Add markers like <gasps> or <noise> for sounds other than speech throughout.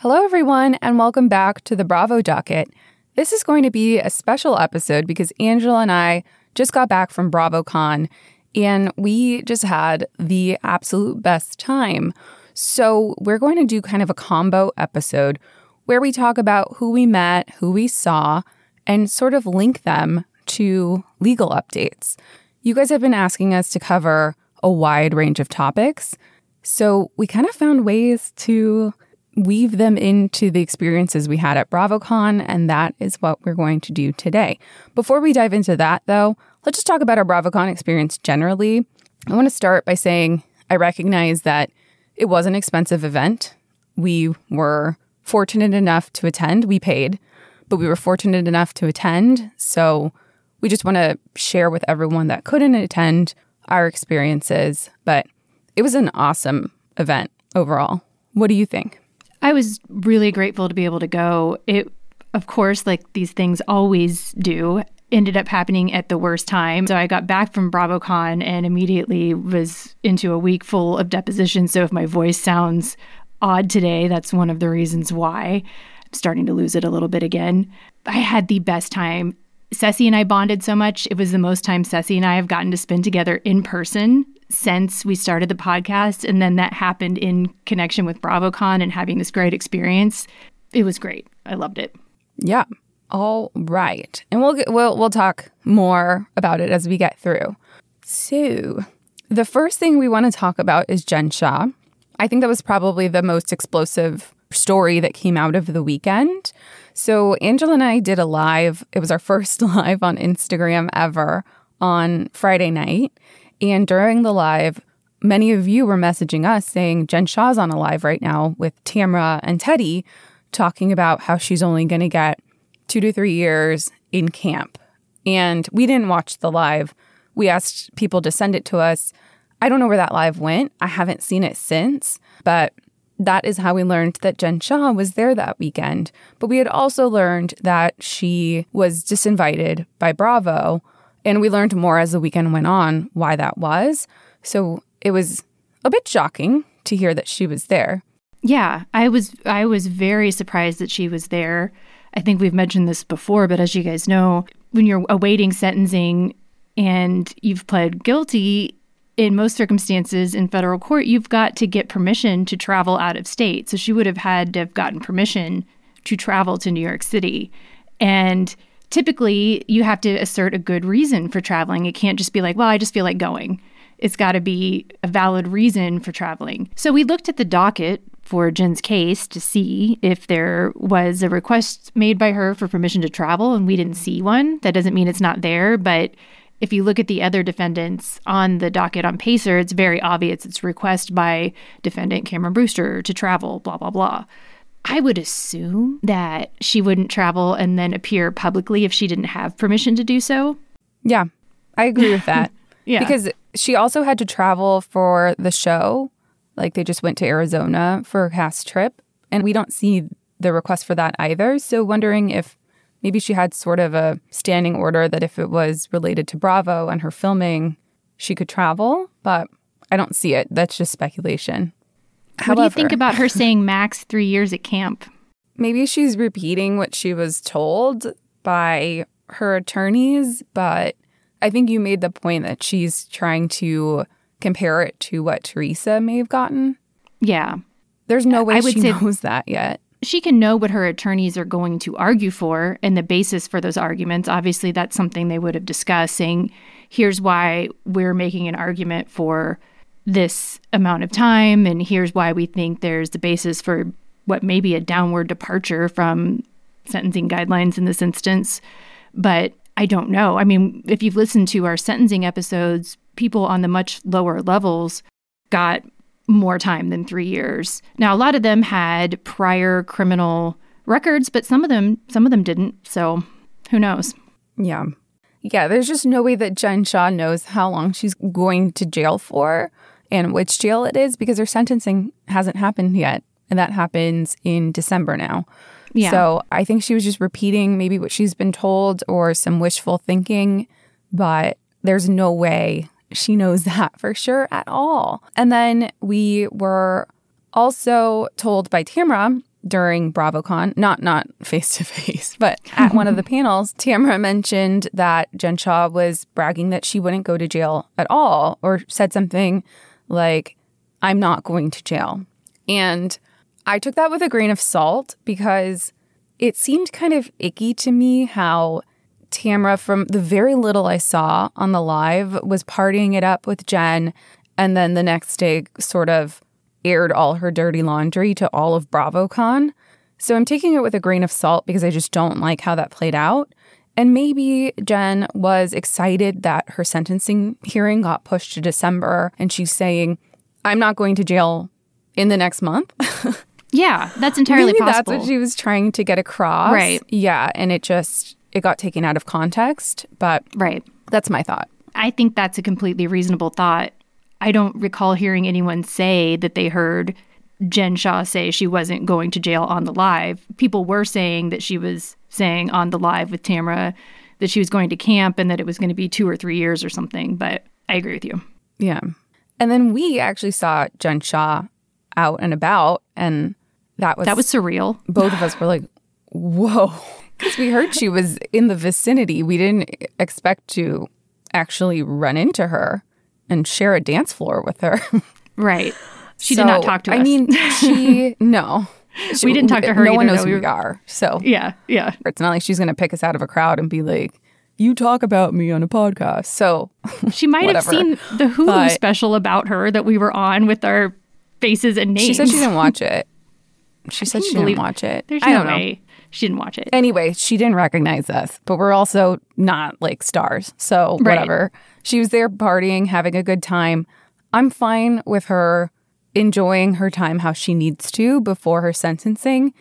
Hello, everyone, and welcome back to the Bravo Docket. This is going to be a special episode because Angela and I just got back from BravoCon and we just had the absolute best time. So, we're going to do kind of a combo episode where we talk about who we met, who we saw, and sort of link them to legal updates. You guys have been asking us to cover a wide range of topics. So we kind of found ways to weave them into the experiences we had at BravoCon, and that is what we're going to do today. Before we dive into that, though, let's just talk about our BravoCon experience generally. I want to start by saying I recognize that it was an expensive event. We were fortunate enough to attend, we paid, but we were fortunate enough to attend. So we just want to share with everyone that couldn't attend our experiences. But it was an awesome event overall. What do you think? I was really grateful to be able to go. It, of course, like these things always do, ended up happening at the worst time. So I got back from BravoCon and immediately was into a week full of depositions. So if my voice sounds odd today, that's one of the reasons why. I'm starting to lose it a little bit again. I had the best time. Ceci and I bonded so much. It was the most time Ceci and I have gotten to spend together in person since we started the podcast. And then that happened in connection with BravoCon and having this great experience. It was great. I loved it. Yeah. All right. And we'll we'll we'll talk more about it as we get through. So, the first thing we want to talk about is Jen Shah. I think that was probably the most explosive story that came out of the weekend. So, Angela and I did a live. It was our <laughs> first live on Instagram ever on Friday night. And during the live, many of you were messaging us saying Jen Shah's on a live right now with Tamra and Teddy talking about how she's only going to get two to three years in camp. And we didn't watch the live. We asked people to send it to us. I don't know where that live went. I haven't seen it since, but that is how we learned that Jen Shah was there that weekend. But we had also learned that she was disinvited by Bravo. And we learned more as the weekend went on why that was. So it was a bit shocking to hear that she was there. Yeah, I was I was very surprised that she was there. I think we've mentioned this before, but as you guys know, when you're awaiting sentencing and you've pled guilty, in most circumstances in federal court, you've got to get permission to travel out of state. So she would have had to have gotten permission to travel to New York City. And typically, you have to assert a good reason for traveling. It can't just be like, well, I just feel like going. It's got to be a valid reason for traveling. So we looked at the docket for Jen's case to see if there was a request made by her for permission to travel, and we didn't see one. That doesn't mean it's not there, but if you look at the other defendants on the docket on Pacer, it's very obvious it's request by defendant Cameron Brewster to travel, blah, blah, blah. I would assume that she wouldn't travel and then appear publicly if she didn't have permission to do so. Yeah, I agree with that. <laughs> Yeah. Because she also had to travel for the show like they just went to Arizona for a cast trip. And we don't see the request for that either. So, wondering if maybe she had sort of a standing order that if it was related to Bravo and her filming, she could travel. But I don't see it. That's just speculation. What do you think about her saying max three years at camp? maybe she's repeating what she was told by her attorneys, but I think you made the point that she's trying to compare it to what Teresa may have gotten. Yeah. There's no way I would she say- knows that yet. She can know what her attorneys are going to argue for and the basis for those arguments. Obviously, that's something they would have discussed, saying, here's why we're making an argument for this amount of time, and here's why we think there's the basis for what may be a downward departure from sentencing guidelines in this instance. But I don't know. I mean, if you've listened to our sentencing episodes, people on the much lower levels got more time than three years. Now, a lot of them had prior criminal records, but some of them, some of them didn't. So, who knows? Yeah. Yeah, there's just no way that Jen Shah knows how long she's going to jail for and which jail it is because her sentencing hasn't happened yet. And that happens in December now. Yeah. So I think she was just repeating maybe what she's been told or some wishful thinking, but there's no way she knows <laughs> that for sure at all. And then we were also told by Tamra during BravoCon, not not face to face, but at one of the <laughs> panels, Tamra mentioned that Jen Shah was bragging that she wouldn't go to jail at all, or said something like, "I'm not going to jail," and I took that with a grain of salt because it seemed kind of icky to me how Tamra, from the very little I saw on the live, was partying it up with Jen, and then the next day sort of aired all her dirty laundry to all of BravoCon. So I'm taking it with a grain of salt because I just don't like how that played out. And maybe Jen was excited that her sentencing hearing got pushed to December and she's saying, I'm not going to jail in the next month. <laughs> Yeah, that's entirely Maybe possible. that's what she was trying to get across. Right. Yeah. And it just, it got taken out of context. But right. that's my thought. I think that's a completely reasonable thought. I don't recall hearing anyone say that they heard Jen Shah say she wasn't going to jail on the live. People were saying that she was saying on the live with Tamra that she was going to camp and that it was going to be two or three years or something. But I agree with you. Yeah. And then we actually saw Jen Shah out and about. And that was, That was surreal. both of us were like, whoa. <laughs> Because we heard she was in the vicinity. We didn't expect to actually run into her and share a dance floor with her. <laughs> Right. She did not talk to us. I mean, she, <laughs> no. We didn't talk to her No one knows though. who We we are. So yeah, yeah. it's not like she's going to pick us out of a crowd and be like, you talk about me on a podcast. So <laughs> She might have seen the Hulu But- special about her that we were on with our faces and names. she said she didn't watch it. <laughs> She said she didn't watch it. There's I no don't know. way she didn't watch it. Anyway, she didn't recognize us, but we're also not like stars. So Right. whatever. She was there partying, having a good time. I'm fine with her enjoying her time how she needs to before her sentencing.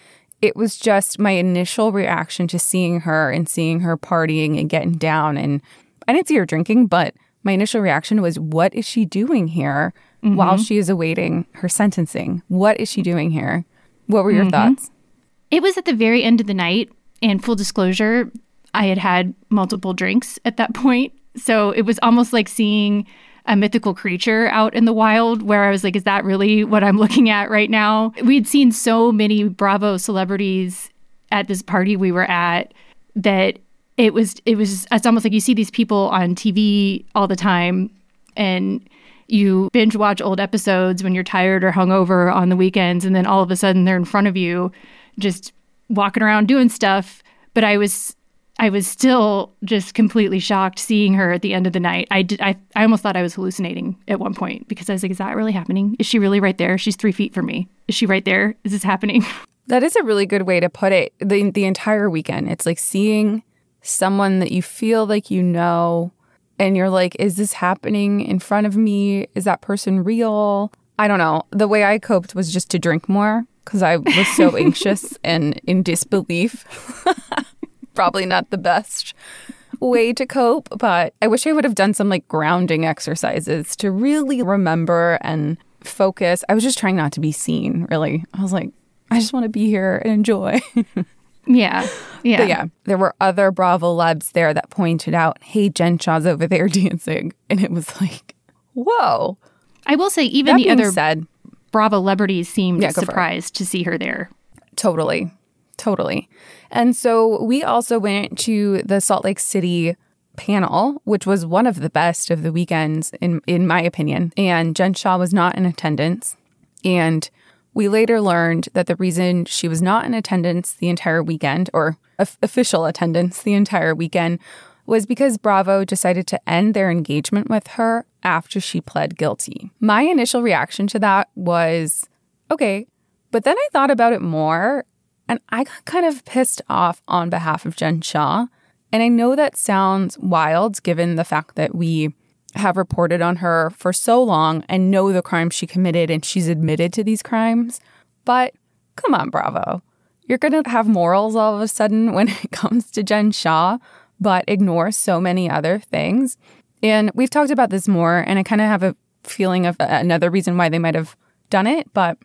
It was just my initial reaction to seeing her and seeing her partying and getting down. And I didn't see her drinking, but my initial reaction was, what is she doing here mm-hmm. while she is awaiting her sentencing? What is she doing here? What were your mm-hmm. thoughts? It was at the very end of the night, and full disclosure, I had had multiple drinks at that <laughs> point. So it was almost like seeing a mythical creature out in the wild where I was like, is that really what I'm looking at right now? We'd seen so many Bravo celebrities at this party we were at that it was it was it's almost like you see these people on TV all the time and you binge watch old episodes when you're tired or hungover on the weekends and then all of a sudden they're in front of you just walking around doing stuff but i was i was still just completely shocked seeing her at the end of the night i did i, I almost thought i was hallucinating at one point because i was like is that really happening is she really right there she's three feet from me is she right there is this happening <laughs> That is a really good way to put it. The the entire weekend. It's like seeing someone that you feel like you know and you're like, is this happening in front of me? Is that person real? I don't know. The way I coped was just to drink more because I was so <laughs> anxious and in disbelief. <laughs> Probably not the best way to cope, but I wish I would have done some like grounding exercises to really remember and focus. I was just trying not to be seen, really. I was like, I just want to be here and enjoy. <laughs> Yeah. Yeah. But yeah, there were other Bravo lebs there that pointed out, hey, Jen Shah's over there <laughs> dancing. And it was like, whoa. I will say, even That the other said, Bravo celebrities seemed Yeah, go for it. surprised to see her there. Totally. Totally. And so we also went to the Salt Lake City panel, which was one of the best of the weekends in in my opinion. And Jen Shah was not in attendance. And we later learned that the reason she was not in attendance the entire weekend or of- official attendance the entire weekend was because Bravo decided to end their engagement with her after she pled guilty. My initial reaction to that was okay, but then I thought about it more and I got kind of pissed off on behalf of Jen Shah. And I know that sounds wild given the fact that we have reported on her for so long and know the crimes she committed and she's admitted to these crimes. But come on, Bravo. You're going to have morals all of a sudden <laughs> when it comes to Jen Shah, but ignore so many other things. And we've talked about this more, and I kind of have a feeling of another reason why they might have done it. But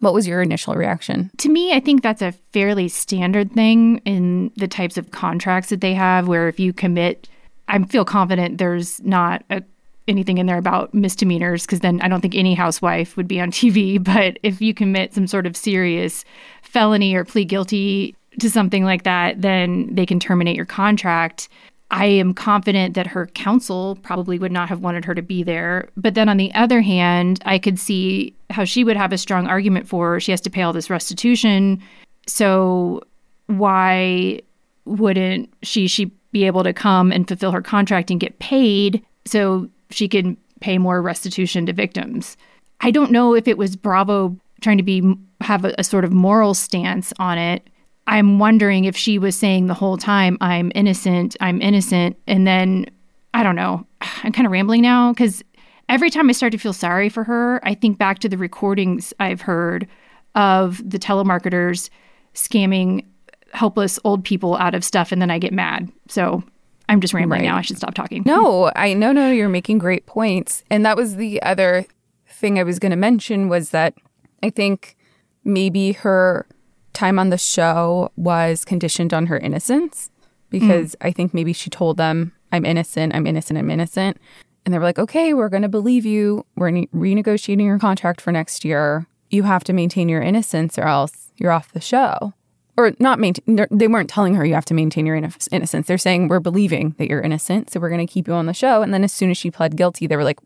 what was your initial reaction? To me, I think that's a fairly standard thing in the types of contracts that they have, where if you commit, I feel confident there's not a, anything in there about misdemeanors, because then I don't think any housewife would be on <laughs> TV. But if you commit some sort of serious felony or plead guilty to something like that, then they can terminate your contract. I am confident that her counsel probably would not have wanted her to be there. But then on the other hand, I could see how she would have a strong argument for she has to pay all this restitution. So why wouldn't she she be able to come and fulfill her contract and get paid so she can pay more restitution to victims? I don't know if it was Bravo trying to be have a, a sort of moral stance on it. I'm wondering if she was saying the whole time, I'm innocent, I'm innocent. And then, I don't know, <sighs> I'm kind of rambling now because every time I start to feel sorry for her, I think back to the recordings I've heard of the telemarketers scamming helpless old people out of stuff. And then I get mad. So I'm just rambling Right. now. I should stop talking. No, I no no you're making great points. And that was the other thing I was going to mention was that I think maybe her time on the show was conditioned on her innocence because mm. I think maybe she told them I'm innocent, I'm innocent, I'm innocent. And they were like, "Okay, we're going to believe you. We're ne- renegotiating your contract for next year. You have to maintain your innocence or else you're off the show." or not maintain. They weren't telling her you have to maintain your inno- innocence. They're saying we're believing that you're innocent, so we're going to keep you on the show. And then as soon as she pled guilty, they were like,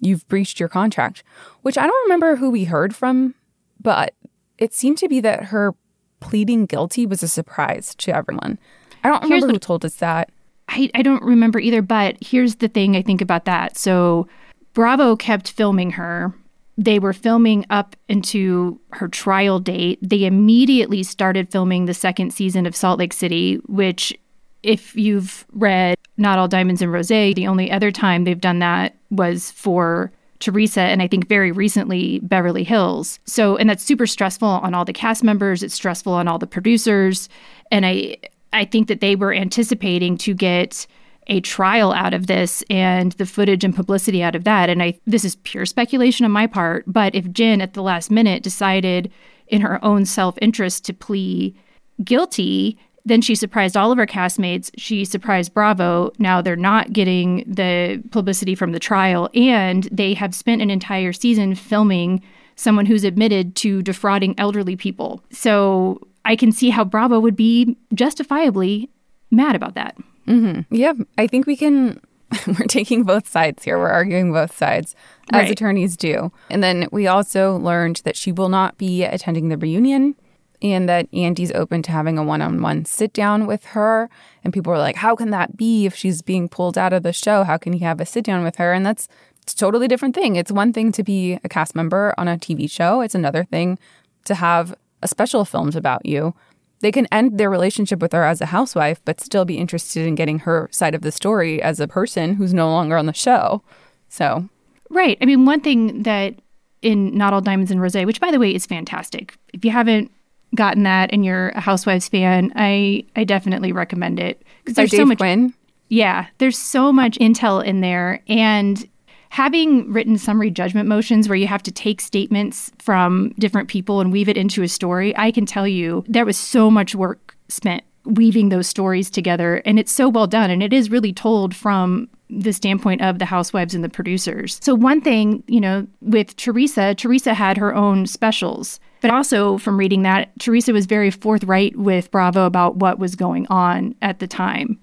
"You've breached your contract," which I don't remember who we heard from, but it seemed to be that her pleading guilty was a surprise to everyone. I don't Here's remember who what- told us that. I, I don't remember either, but here's the thing I think about that. So Bravo kept filming her. They were filming up into her trial date. They immediately started filming the second season of Salt Lake City, which, if you've read Not All Diamonds and Rose, the only other time they've done that was for Teresa and I think very recently Beverly Hills. So and that's super stressful on all the cast members, it's stressful on all the producers and I I think that they were anticipating to get a trial out of this and the footage and publicity out of that and I this is pure speculation on my part, but if Jen at the last minute decided in her own self-interest to plea guilty, then she surprised all of her castmates. She surprised Bravo. Now they're not getting the publicity from the trial, and they have spent an entire season filming someone who's admitted to defrauding elderly people. So I can see how Bravo would be justifiably mad about that. Mm-hmm. Yeah, I think we can. <laughs> We're taking both sides here. We're arguing both sides, as Right. attorneys do. And then we also learned that she will not be attending the reunion and that Andy's open to having a one on one sit down with her. And people were like, how can that be if she's being pulled out of the show? How can he have a sit down with her? And that's it's a totally different thing. It's one thing to be a cast member on a TV show, it's another thing to have a special filmed about you. They can end their relationship with her as a housewife, but still be interested in getting her side of the story as a person who's no longer on the show. So, Right. I mean, one thing that in Not All Diamonds and Rose, which by the way is fantastic. If you haven't gotten that and you're a Housewives fan, I I definitely recommend it because there's Dave so much Quinn. Yeah, there's so much intel in there. And having written summary judgment motions where you have to take statements from different people and weave it into a story, I can tell you there was so much work spent weaving those stories together and it's so well done and it is really told from the standpoint of the housewives and the producers. So one thing, you know, with Teresa, Teresa had her own specials. But also from reading that, Teresa was very forthright with Bravo about what was going on at the time.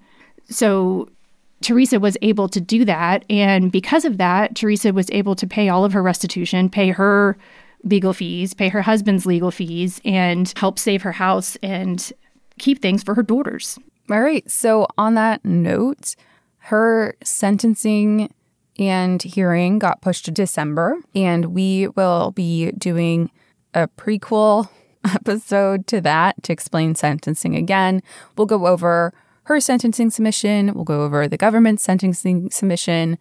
So Teresa was able to do that. And because of that, Teresa was able to pay all of her restitution, pay her legal fees, pay her husband's legal fees, and help save her house and keep things for her daughters. All right. So, on that note, her sentencing and hearing got pushed to December, and we will be doing a prequel <laughs> episode to that to explain sentencing again. We'll go over her sentencing submission. We'll go over the government's sentencing submission.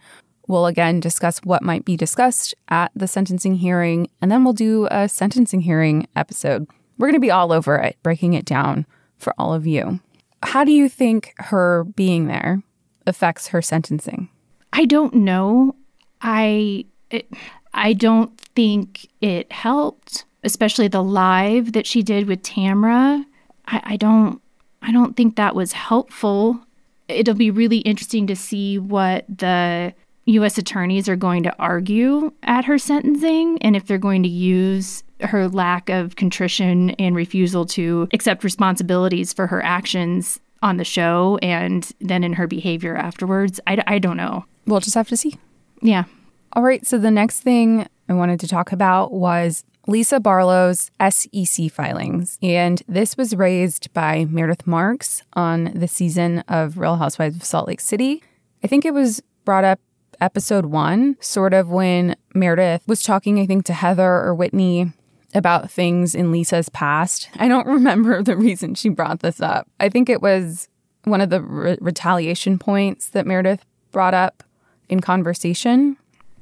We'll again discuss what might be discussed at the sentencing hearing, and then we'll do a sentencing hearing episode. We're going to be all over it, breaking it down for all of you. How do you think her being there affects her sentencing? I don't know. I it, I don't think it helped, especially the live that she did with Tamra. I, I don't I don't think that was helpful. It'll be really interesting to see what the U.S. attorneys are going to argue at her sentencing and if they're going to use her lack of contrition and refusal to accept responsibilities for her actions on the show and then in her behavior afterwards. I, I don't know. We'll just have to see. Yeah. All right. So the next thing I wanted to talk about was Lisa Barlow's SEC filings. And this was raised by Meredith Marks on the season of Real Housewives of Salt Lake City. I think it was brought up episode one, sort of when Meredith was talking, I think, to Heather or Whitney about things in Lisa's past. I don't <laughs> remember the reason she brought this up. I think it was one of the re- retaliation points that Meredith brought up in conversation.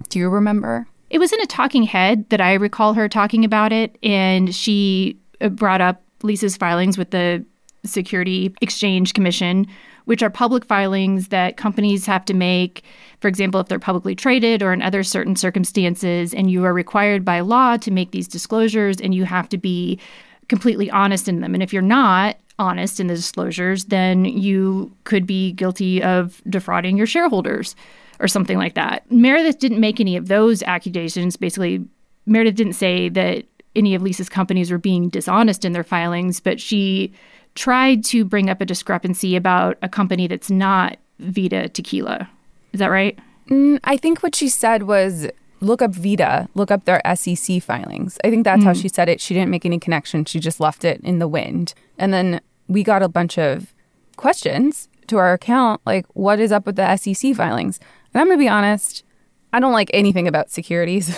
Do you remember? It was in a talking head that I recall her talking about it, and she uh, brought up Lisa's filings with the Security Exchange Commission, which are public filings that companies have to make, for example, if they're publicly traded or in other certain circumstances, and you are required by law to make these disclosures and you have to be completely honest in them. And if you're not, honest in the disclosures, then you could be guilty of defrauding your shareholders or something like that. Meredith didn't make any of those accusations. Basically, Meredith didn't say that any of Lisa's companies were being dishonest in their filings, but she tried to bring up a discrepancy about a company that's not Vida Tequila. Is that right? Mm, I think what she said was look up Vida, look up their SEC filings. I think that's mm. how she said it. She didn't make any connection. She just left it in the wind. And then we got a bunch of questions to our account like, what is up with the SEC filings? And I'm going to be honest, I don't like anything about securities.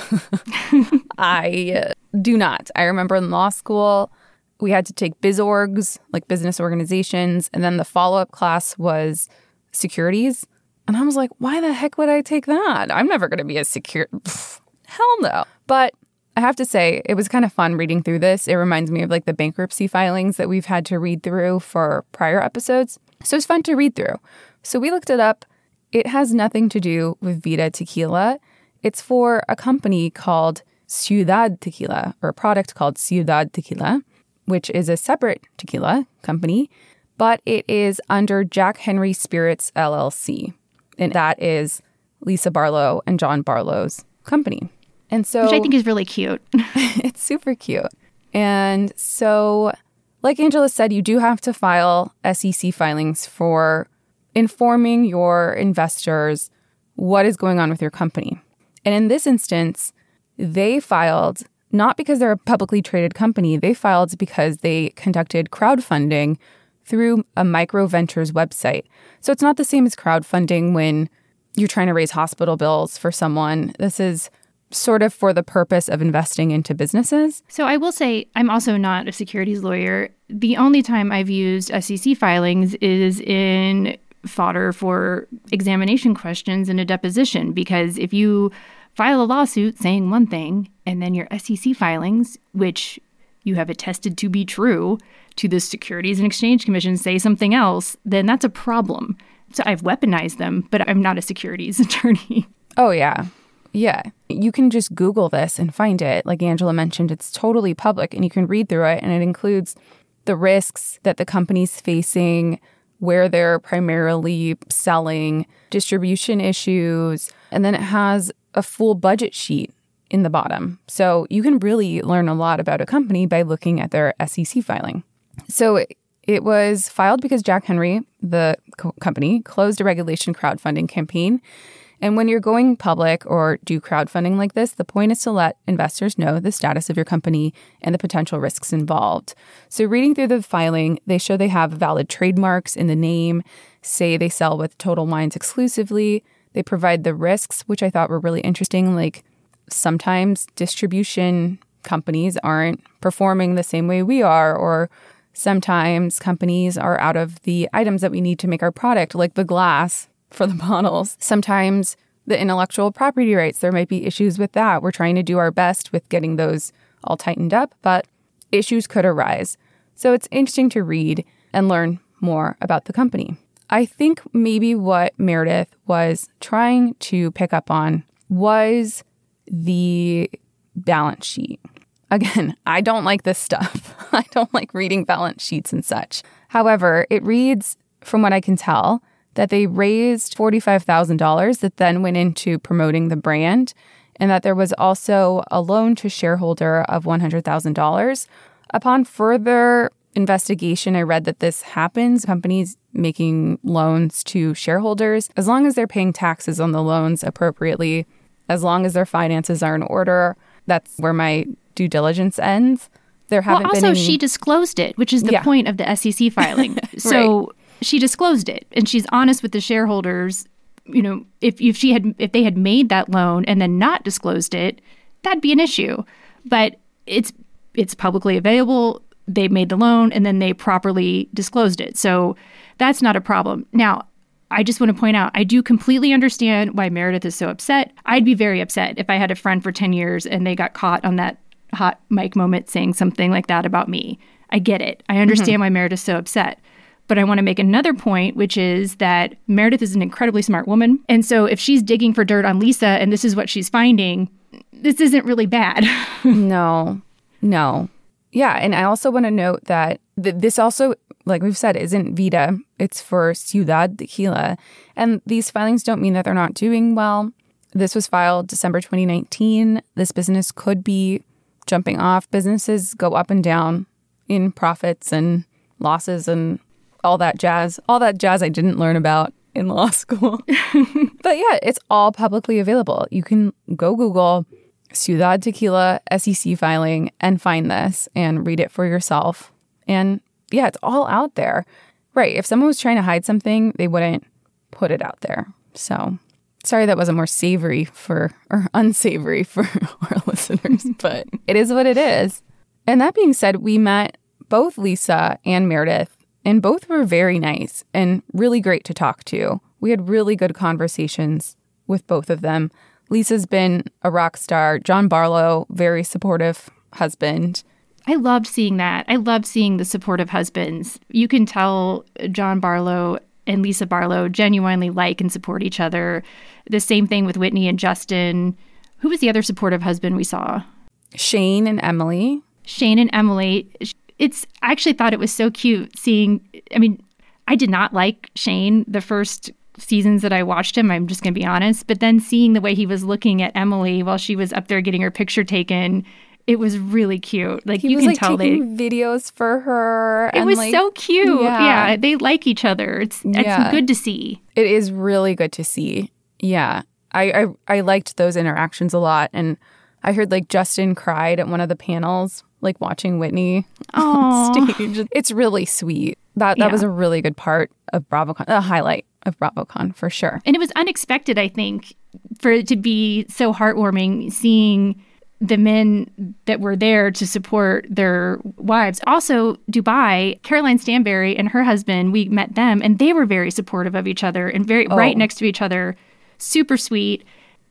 <laughs> I uh, do not. I remember in law school, we had to take BizOrgs, like business organizations, and then the follow up class was securities. And I was like, why the heck would I take that? I'm never going to be a secure. <sighs> Hell no. But I have to say, it was kind of fun reading through this. It reminds me of like the bankruptcy filings that we've had to read through for prior episodes. So it's fun to read through. So we looked it up. It has nothing to do with Vida Tequila. It's for a company called Ciudad Tequila, or a product called Ciudad Tequila, which is a separate tequila company, but it is under Jack Henry Spirits LLC. And that is Lisa Barlow and John Barlow's company. And so Which I think is really cute. <laughs> it's super cute. And so like Angela said, you do have to file SEC filings for informing your investors what is going on with your company. And in this instance, they filed not because they're a publicly traded company, they filed because they conducted crowdfunding through a micro ventures website. So it's not the same as crowdfunding when you're trying to raise hospital bills for someone. This is sort of for the purpose of investing into businesses. So I will say I'm also not a securities lawyer. The only time I've used SEC filings is in fodder for examination questions in a deposition because if you file a lawsuit saying one thing and then your SEC filings, which you have attested to be true to the Securities and Exchange Commission, say something else, then that's a problem. So I've weaponized them, but I'm not a securities <laughs> attorney. Oh, yeah. Yeah. You can just Google this and find it. Like Angela mentioned, it's totally public and you can read through it. And it includes the risks that the company's facing, where they're primarily selling, distribution issues. And then it has a full budget sheet in the bottom. So you can really learn a lot about a company by looking at their SEC filing. So it was filed because Jack Henry, the co- company, closed a regulation crowdfunding campaign. And when you're going public or do crowdfunding like this, the point is to let investors know the status of your company and the potential risks involved. So, reading through the filing, they show they have valid trademarks in the name, say they sell with Total Wines exclusively. They provide the risks, which I thought were really interesting, like sometimes distribution companies aren't performing the same way we are, or sometimes companies are out of the items that we need to make our product, like the glass for the <laughs> bottles. Sometimes the intellectual property rights, there might be issues with that. We're trying to do our best with getting those all tightened up, but issues could arise. So it's interesting to read and learn more about the company. I think maybe what Meredith was trying to pick up on was the balance sheet. Again, <laughs> I don't like this stuff. <laughs> I don't like reading balance sheets and such. However, it reads, from what I can tell, that they raised $45,000 that then went into promoting the brand, and that there was also a loan to shareholder of $100,000. Upon further investigation, I read that this happens. Companies making loans to shareholders, as long as they're paying taxes on the loans appropriately, as long as their finances are in order, that's where my due diligence ends. There haven't well, also, any... she disclosed it, which is the Yeah. point of the SEC filing. <laughs> So she disclosed it, and she's honest with the shareholders. You know, if if she had if they had made that loan and then not disclosed it, that'd be an issue. But it's it's publicly available. They made the loan and then they properly disclosed it. So that's not a problem. Now, I just want to point out, I do completely understand why Meredith is so upset. I'd be very upset if I had a friend for 10 years and they got caught on that hot mic moment saying something like that about me. I get it. I understand mm-hmm. why Meredith's so upset. But I want to make another point, which is that Meredith is an incredibly smart woman. And so if she's digging for dirt on Lisa and this is what she's finding, this isn't really bad. <laughs> No, no. Yeah. And I also want to note that th- this also, like we've said, isn't Vida. It's for Ciudad Tequila. And these filings don't mean that they're not doing well. This was filed December 2019. This business could be jumping off. Businesses go up and down in profits and losses and all that jazz. All that jazz I didn't learn about in law <laughs> school. but yeah, it's all publicly available. You can go Google Ciudad Tequila SEC filing and find this and read it for yourself. And yeah, it's all out there. Right. If someone was trying to hide something, they wouldn't put it out there. So sorry that wasn't more savory for or <laughs> unsavory for <laughs> our listeners, but it is what it is. And that being said, we met both Lisa and Meredith, and both were very nice and really great to talk to. We had really good conversations with both of them. Lisa's been a rock star. John Barlow, very supportive husband. I loved seeing that. I loved seeing the supportive husbands. You can tell John Barlow and Lisa Barlow genuinely like and support each other. The same thing with Whitney and Justin. Who was the other supportive husband we saw? Shane and Emily. Shane and Emily. It's I actually thought it was so cute seeing I mean, I did not like Shane the first seasons that I watched him, I'm just going to be honest, but then seeing the way he was looking at Emily while she was up there getting her picture taken, it was really cute. Like He you was can like tell they videos for her. it and, was like- so cute. Yeah. Yeah. they like each other. It's Yeah. it's good to see. It is really good to see. Yeah. I, I I liked those interactions a lot. And I heard like Justin cried at one of the panels, like watching Whitney <laughs> on stage. It's really sweet. That that Yeah. was a really good part of BravoCon, a highlight of BravoCon for sure. And it was unexpected, I think, for it to be so heartwarming seeing the men that were there to support their wives. Also, Dubai, Caroline Stanbury and her husband, we met them and they were very supportive of each other and very oh. right next to each other, super sweet.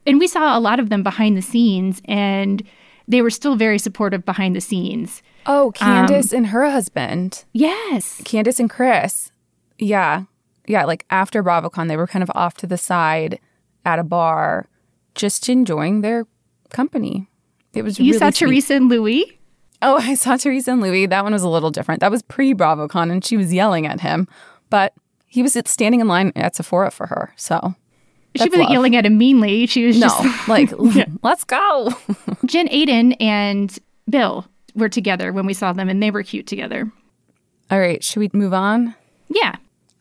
And we saw a lot of them behind the scenes and they were still very supportive behind the scenes. Oh, um, Candace and her husband. Yes. Candace and Chris. Yeah. Yeah. Like after BravoCon, they were kind of off to the side at a bar just enjoying their company. It was You really saw sweet. Teresa and Louis? Oh, <laughs> I saw Teresa and Louis. That one was a little different. That was pre BravoCon, and she was yelling at him, but he was standing in line at Sephora for her. So she wasn't love. yelling at him meanly. She was no, just <laughs> like <laughs> let's go. <laughs> Jen Aydin and Bill were together when we saw them and they were cute together. All right, should we move on? Yeah.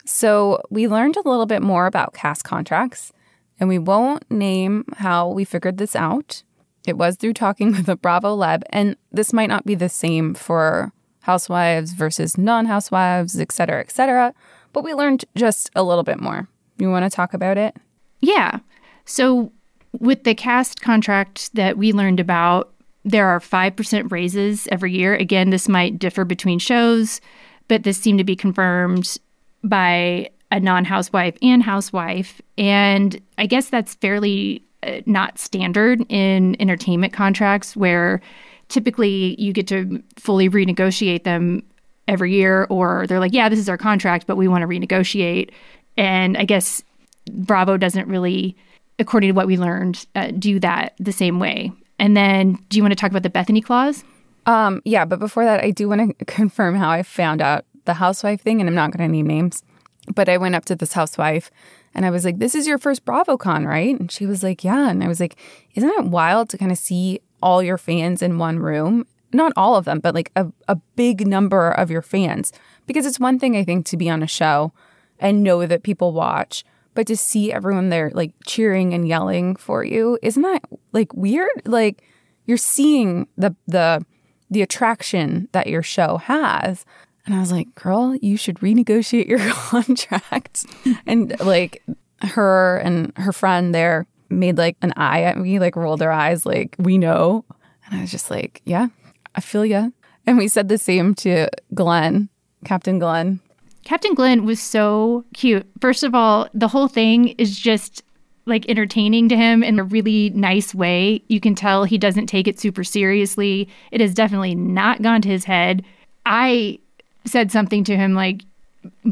So we learned a little bit more about cast contracts, and we won't name how we figured this out. It was through talking with a Bravoleb, and this might not be the same for housewives versus non-housewives, et cetera, et cetera. But we learned just a little bit more. You want to talk about it? Yeah. So with the cast contract that we learned about, there are 5% raises every year. Again, this might differ between shows, but this seemed to be confirmed by a non housewife and housewife. And I guess that's fairly uh, not standard in entertainment contracts where typically you get to fully renegotiate them every year, or they're like, yeah, this is our contract, but we want to renegotiate. And I guess Bravo doesn't really, according to what we learned, uh, do that the same way. And then, do you want to talk about the Bethany clause? Um, yeah, but before that, I do want to <laughs> confirm how I found out the housewife thing, and I'm not going to name names. But I went up to this housewife and I was like, This is your first BravoCon, right? And she was like, Yeah. And I was like, Isn't it wild to kind of see all your fans in one room? Not all of them, but like a, a big number of your fans. Because it's one thing, I think, to be on a show and know that people watch, but to see everyone there like cheering and yelling for you, isn't that like weird? Like you're seeing the the the attraction that your show has. And I was like, girl, you should renegotiate your <laughs> contract. and like her and her friend there made like an eye at me, like rolled their eyes, like, we know. And I was just like, yeah, I feel ya. And we said the same to Glenn, Captain Glenn. Captain Glenn was so cute. First of all, the whole thing is just like entertaining to him in a really nice way. You can tell he doesn't take it super seriously. It has definitely not gone to his head. I said something to him like,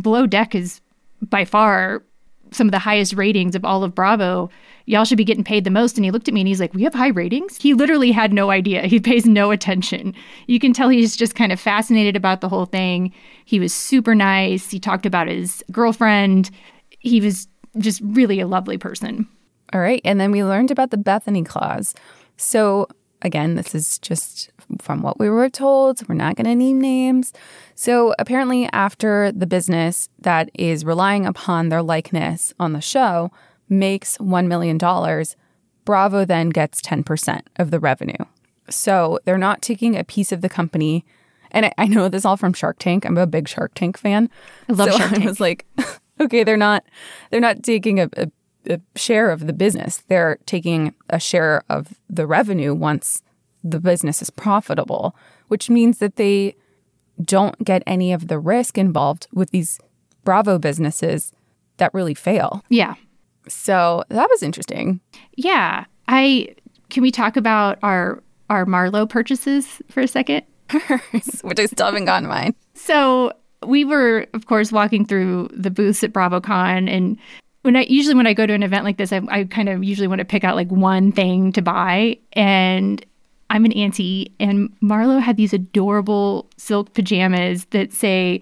Below Deck is by far some of the highest ratings of all of Bravo. Y'all should be getting paid the most. And he looked at me and he's like, We have high ratings? He literally had no idea. He pays no attention. You can tell he's just kind of fascinated about the whole thing. He was super nice. He talked about his girlfriend. He was just really a lovely person. All right. And then we learned about the Bethany clause. So, again, this is just from what we were told. We're not going to name names. So, apparently, after the business that is relying upon their likeness on the show makes $1 million, Bravo then gets 10% of the revenue. So, they're not taking a piece of the company. And I, I know this all from Shark Tank. I'm a big Shark Tank fan. I love so Shark I Tank. was like, <laughs> okay, they're not they're not taking a, a, a share of the business. They're taking a share of the revenue once the business is profitable, which means that they don't get any of the risk involved with these Bravo businesses that really fail. Yeah. So that was interesting. Yeah. I can we talk about our our Marlo purchases for a second? <laughs> which I still haven't gotten mine. So we were, of course, walking through the booths at BravoCon, and when I usually when I go to an event like this, I, I kind of usually want to pick out like one thing to buy, and I'm an auntie, and Marlo had these adorable silk pajamas that say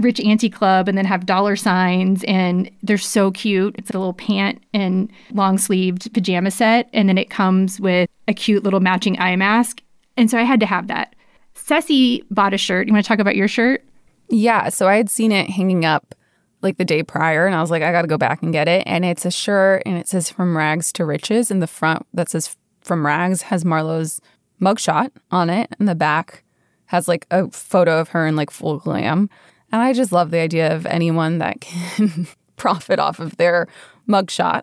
Rich Auntie Club and then have dollar signs, and they're so cute. It's a little pant and long sleeved pajama set, and then it comes with a cute little matching eye mask. And so I had to have that. Ceci bought a shirt. You want to talk about your shirt? Yeah, so I had seen it hanging up like the day prior, and I was like, I got to go back and get it. And it's a shirt, and it says "From Rags to Riches." And the front that says "From Rags" has Marlo's mugshot on it, and the back has like a photo of her in like full glam. And I just love the idea of anyone that can <laughs> profit off of their mugshot.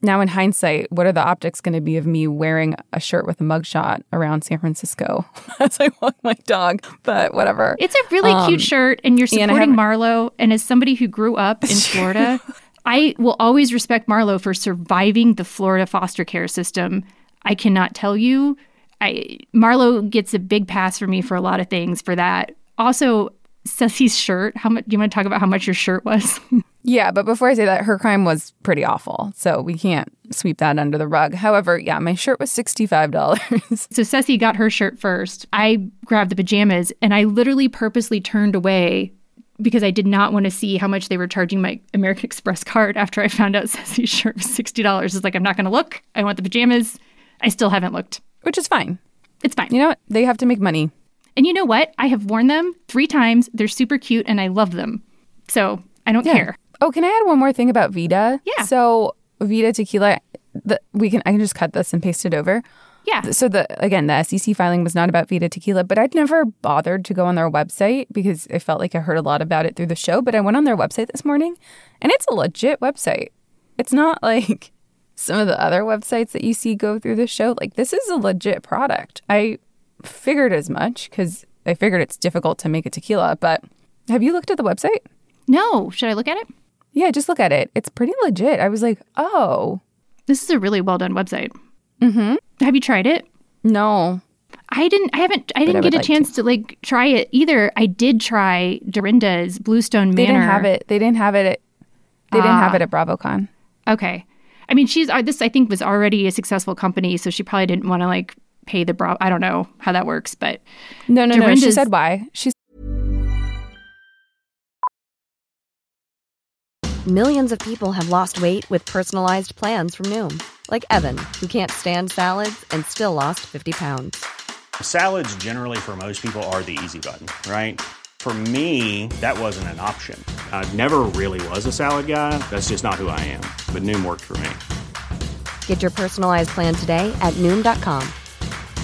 Now, in hindsight, what are the optics going to be of me wearing a shirt with a mugshot around San Francisco <laughs> as I walk my dog? But whatever. It's a really Um, cute shirt, and you're supporting haven't- Marlo. And as somebody who grew up in Florida, <laughs> I will always respect Marlo for surviving the Florida foster care system. I cannot tell you. I Marlo gets a big pass for me for a lot of things for that. Also, Ceci's shirt. How much? Do you want to talk about how much your shirt was? <laughs> Yeah, but before I say that, her crime was pretty awful. So we can't sweep that under the rug. However, yeah, my shirt was $65. <laughs> So Ceci got her shirt first. I grabbed the pajamas and I literally purposely turned away because I did not want to see how much they were charging my American Express card after I found out <laughs> Ceci's shirt was $60. It's like, I'm not going to look. I want the pajamas. I still haven't looked. Which is fine. It's fine. You know what? They have to make money. And you know what? I have worn them three times. They're super cute and I love them. So I don't Yeah. care. Oh, can I add one more thing about Vida? Yeah. So Vida tequila, the, we can I can just cut this and paste it over. Yeah. So the again, the SEC filing was not about Vida Tequila, but I'd never bothered to go on their website because I felt like I heard a lot about it through the show. But I went on their website this morning, and it's a legit website. It's not <laughs> like some of the other websites that you see go through the show. Like this is a legit product. I figured as much because I figured it's difficult to make a tequila. But have you looked at the website? No. Should I look at it? Yeah, just look at it. It's pretty legit. I was like, oh This is a really well done website. Mm-hmm. Have you tried it? no, I didn't. I haven't. I I didn't would get a like chance to. like try it either. I did try Dorinda's Bluestone they Manor. didn't have it. They didn't have it. At, they didn't have Ah. it at BravoCon. Okay. I mean, she's uh, this. I think was already a successful company, so she probably didn't want to like pay the bra. I don't know how that works, but No, no, no. She said why. She Millions of people have lost weight with personalized plans from Noom, like Evan, who can't stand salads and still lost 50 pounds. Salads, generally, for most people, are the easy button, right? For me, that wasn't an option. I never really was a salad guy. That's just not who I am. But Noom worked for me. Get your personalized plan today at Noom.com.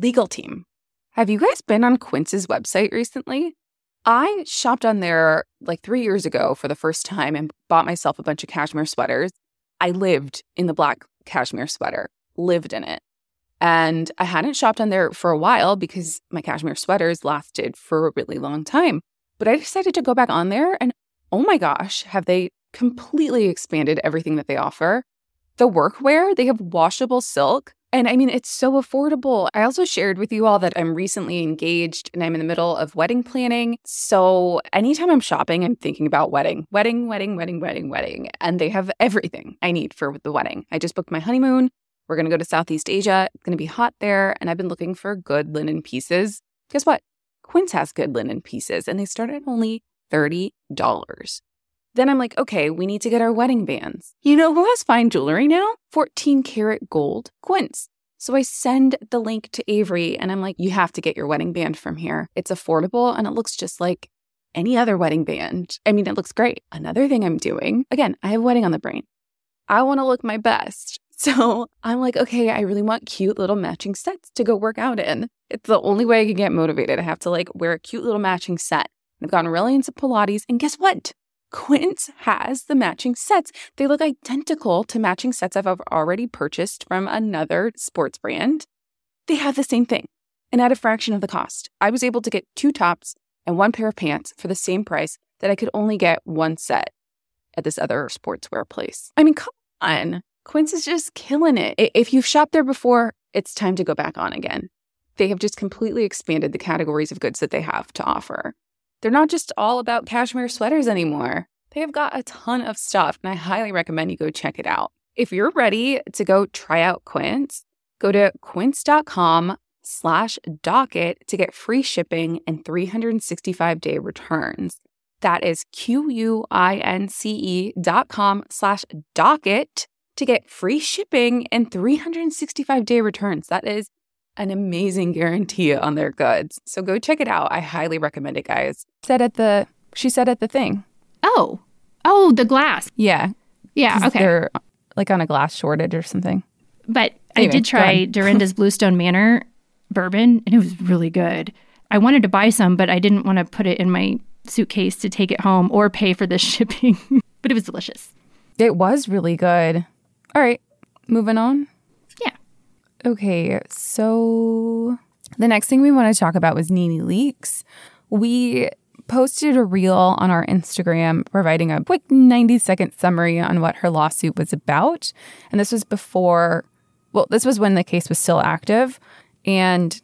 Legal team. Have you guys been on Quince's website recently? I shopped on there like three years ago for the first time and bought myself a bunch of cashmere sweaters. I lived in the black cashmere sweater, lived in it. And I hadn't shopped on there for a while because my cashmere sweaters lasted for a really long time. But I decided to go back on there and oh my gosh, have they completely expanded everything that they offer? The workwear, they have washable silk. And I mean, it's so affordable. I also shared with you all that I'm recently engaged and I'm in the middle of wedding planning. So anytime I'm shopping, I'm thinking about wedding, wedding, wedding, wedding, wedding, wedding. And they have everything I need for the wedding. I just booked my honeymoon. We're going to go to Southeast Asia. It's going to be hot there. And I've been looking for good linen pieces. Guess what? Quince has good linen pieces and they start at only $30. Then I'm like, okay, we need to get our wedding bands. You know who has fine jewelry now? 14 karat gold, Quince. So I send the link to Avery and I'm like, you have to get your wedding band from here. It's affordable and it looks just like any other wedding band. I mean, it looks great. Another thing I'm doing, again, I have wedding on the brain. I want to look my best. <laughs> So I'm like, okay, I really want cute little matching sets to go work out in. It's the only way I can get motivated. I have to like wear a cute little matching set. I've gotten really into Pilates, and guess what? Quince has the matching sets. They look identical to matching sets I've already purchased from another sports brand. They have the same thing and at a fraction of the cost. I was able to get two tops and one pair of pants for the same price that I could only get one set at this other sportswear place. I mean, come on. Quince is just killing it. If you've shopped there before, it's time to go back on again. They have just completely expanded the categories of goods that they have to offer. They're not just all about cashmere sweaters anymore. They've got a ton of stuff, and I highly recommend you go check it out. If you're ready to go try out Quince, go to quince.com slash docket to get free shipping and 365 day returns. That is Q-U-I-N-C-E dot com slash docket to get free shipping and 365 day returns. That is an amazing guarantee on their goods. So go check it out. I highly recommend it, guys. Said at the she said at the thing. Oh. Oh, the glass. Yeah. Yeah, okay. They're like on a glass shortage or something. But Anyway, I did try ahead. Dorinda's <laughs> Bluestone Manor bourbon, and it was really good. I wanted to buy some, but I didn't want to put it in my suitcase to take it home or pay for the <laughs> shipping. but it was delicious. It was really good. All right, moving on. Okay, so the next thing we want to talk about was Nene Leakes. We posted a reel on our Instagram providing a quick 90 second summary on what her lawsuit was about. And this was before, well, this was when the case was still active. And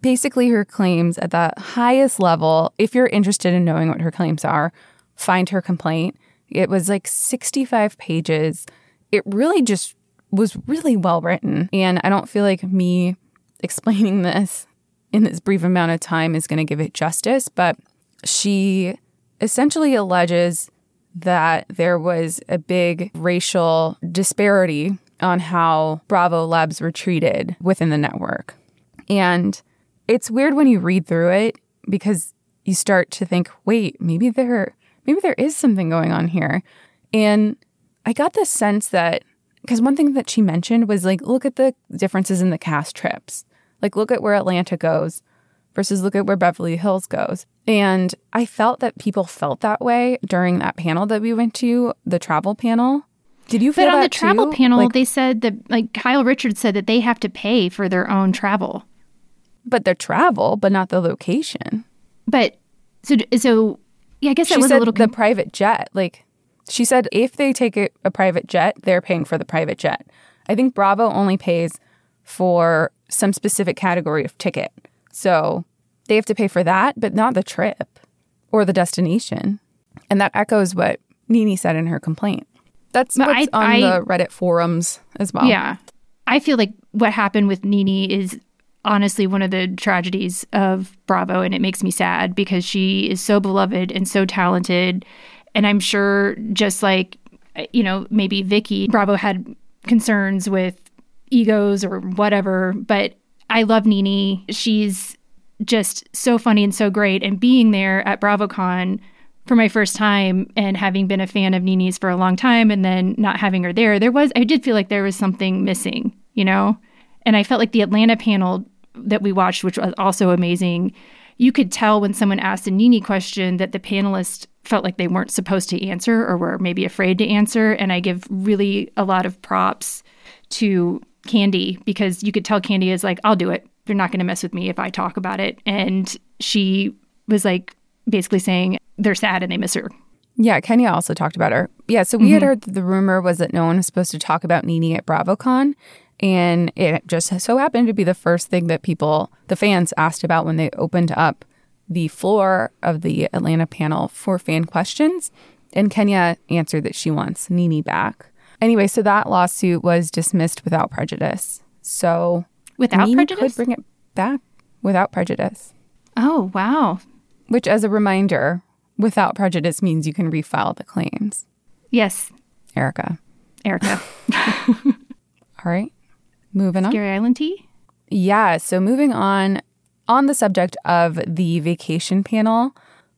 basically, her claims at the highest level, if you're interested in knowing what her claims are, find her complaint. It was like 65 pages. It really just was really well written. And I don't feel like me explaining <laughs> this in this brief amount of time is going to give it justice, but she essentially alleges that there was a big racial disparity on how Bravolebs were treated within the network. And it's weird when you read through it because you start to think, wait, maybe there maybe there is something going on here. And I got the sense that because one thing that she mentioned was like, look at the differences in the cast trips. Like, look at where Atlanta goes versus look at where Beverly Hills goes. And I felt that people felt that way during that panel that we went to, the travel panel. Did you feel But on the travel too? panel, Like, they said that, like, Kyle Richards said that they have to pay for their own travel. but their travel, but not the location. But so, so yeah, I guess that was a little. the private jet. Like she said, if they take a, a private jet, they're paying for the private jet. I think Bravo only pays for some specific category of ticket, so they have to pay for that, but not the trip or the destination. And that echoes what Nene said in her complaint. That's But what's I- on I- the Reddit forums as well. Yeah. I feel like what happened with Nene is honestly one of the tragedies of Bravo, and it makes me sad because she is so beloved and so talented. And I'm sure, just like, you know, maybe Vicky, Bravo had concerns with egos or whatever, but I love Nene. She's just so funny and so great. And being there at BravoCon for my first time and having been a fan of Nene's for a long time and then not having her there, there was, I did feel like there was something missing, you know? And I felt like the Atlanta panel that we watched, which was also amazing, you could tell when someone asked a Nene question that the panelists felt like they weren't supposed to answer or were maybe afraid to answer. And I give really a lot of props to Kandi because you could tell Kandi is like, I'll do it. They're not going to mess with me if I talk about it. And she was like, basically saying they're sad and they miss her. Yeah, Kenya also talked about her. Yeah, so we had mm-hmm. heard that the rumor was that no one was supposed to talk about Nene at BravoCon. And it just so happened to be the first thing that people, the fans, asked about when they opened up the floor of the Atlanta panel for fan questions. And Kenya answered that she wants Nene back. Anyway, so that lawsuit was dismissed without prejudice. So Without Nene prejudice? could bring it back without prejudice. Oh, wow. Which, as a reminder, without prejudice means you can refile the claims. Yes, Erica. Erica. <laughs> All right. Moving on. Scary Island tea? Yeah. So moving on on the subject of the vacation panel,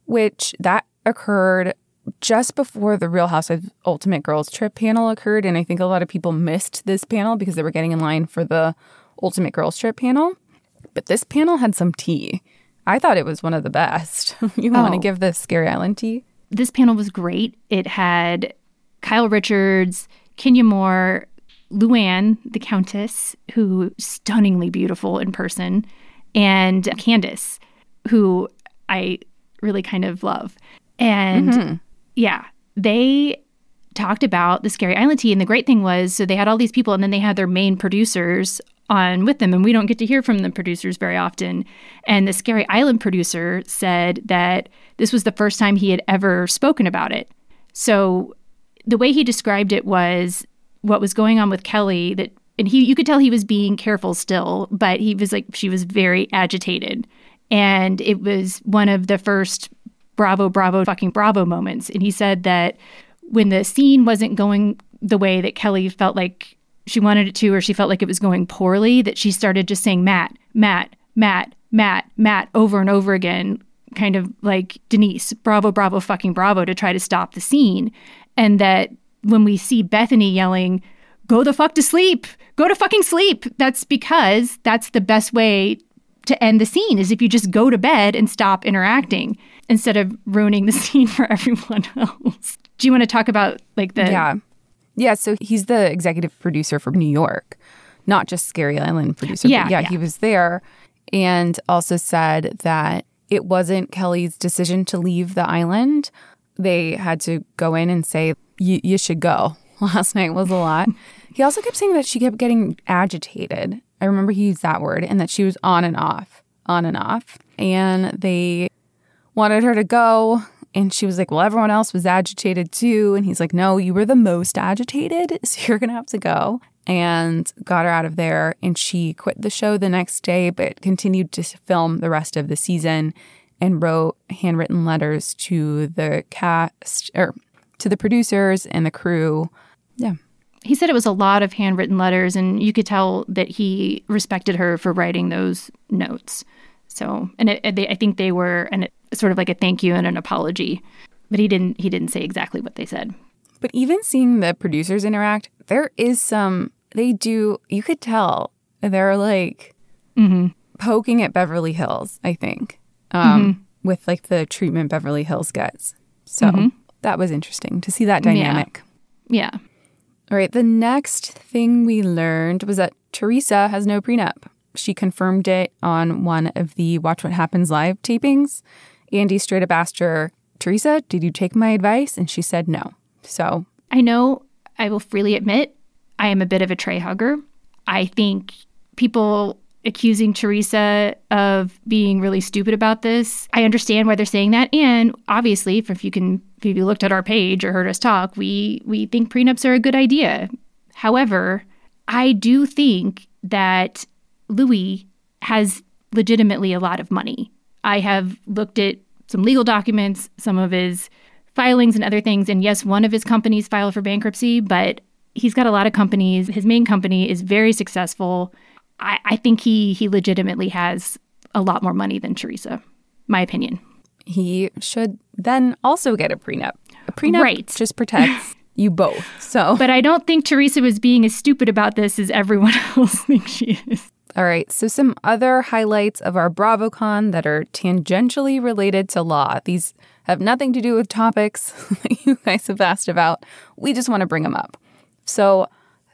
which that occurred just before the Real House of Ultimate Girls Trip panel occurred. And I think a lot of people missed this panel because they were getting in line for the Ultimate Girls Trip panel. But this panel had some tea. I thought it was one of the best. <laughs> you want to Oh. give the Scary Island tea? This panel was great. It had Kyle Richards, Kenya Moore, Luann, the Countess, who stunningly beautiful in person, and Candace, who I really kind of love. And mm-hmm. yeah, they talked about the Scary Island tea. And the great thing was, so they had all these people, and then they had their main producers on with them. And we don't get to hear from the producers very often. And the Scary Island producer said that this was the first time he had ever spoken about it. So the way he described it was what was going on with Kelly that and he you could tell he was being careful still, but he was like she was very agitated. And it was one of the first bravo bravo fucking bravo moments and he said that when the scene wasn't going the way that Kelly felt like she wanted it to or she felt like it was going poorly that she started just saying Matt, Matt, Matt, Matt, Matt over and over again kind of like Denise, bravo, bravo, fucking bravo to try to stop the scene. And that when we see Bethany yelling, go the fuck to sleep, go to fucking sleep, that's because that's the best way to end the scene is if you just go to bed and stop interacting instead of ruining the <laughs> scene for everyone else. Do you want to talk about like the Yeah. Yeah, so he's the executive producer for New York, not just Scary Island producer. Yeah, but yeah, yeah. he was there and also said that it wasn't Kelly's decision to leave the island. They had to go in and say, "You you should go. <laughs> Last night was a lot. <laughs> he also kept saying that she kept getting agitated. I remember he used that word and that she was on and off, on and off. And they wanted her to go. And she was like, Well, everyone else was agitated too. And he's like, No, you were the most agitated. <laughs> So you're going to have to go. And got her out of there. And she quit the show the next day, but continued to film the rest of the season and wrote handwritten letters to the cast or to the producers and the crew. Yeah. he said it was a lot of handwritten letters and you could tell that he respected her for writing those notes so and it, they, i think they were an, sort of like a thank you and an apology but he didn't he didn't say exactly what they said But even seeing the producers interact, there is some, they do, you could tell they're like mm-hmm. poking at Beverly Hills, I think, um, mm-hmm. with like the treatment Beverly Hills gets. So mm-hmm. That was interesting to see that dynamic. yeah All right. The next thing we learned was that Teresa has no prenup. She confirmed it on one of the Watch What Happens live tapings. Andy straight up asked her, Teresa, did you take my advice? And she said no. So I know I will freely admit I am a bit of a tray hugger. I think people accusing Teresa of being really stupid about this, I understand why they're saying that. And obviously, if you can if you looked at our page or heard us talk, we we think prenups are a good idea. However, I do think that Louis has legitimately a lot of money. I have looked at some legal documents, some of his filings and other things. And yes, one of his companies filed for bankruptcy, but he's got a lot of companies. His main company is very successful. I, I think he he legitimately has a lot more money than Teresa. My opinion. he should then also get a prenup. A prenup Right. just protects you both. So, <laughs> But I don't think Teresa was being as stupid about this as everyone <laughs> else thinks she is. all right. So, some other highlights of our BravoCon that are tangentially related to law. These have nothing to do with topics <laughs> that you guys have asked about. We just want to bring them up. So,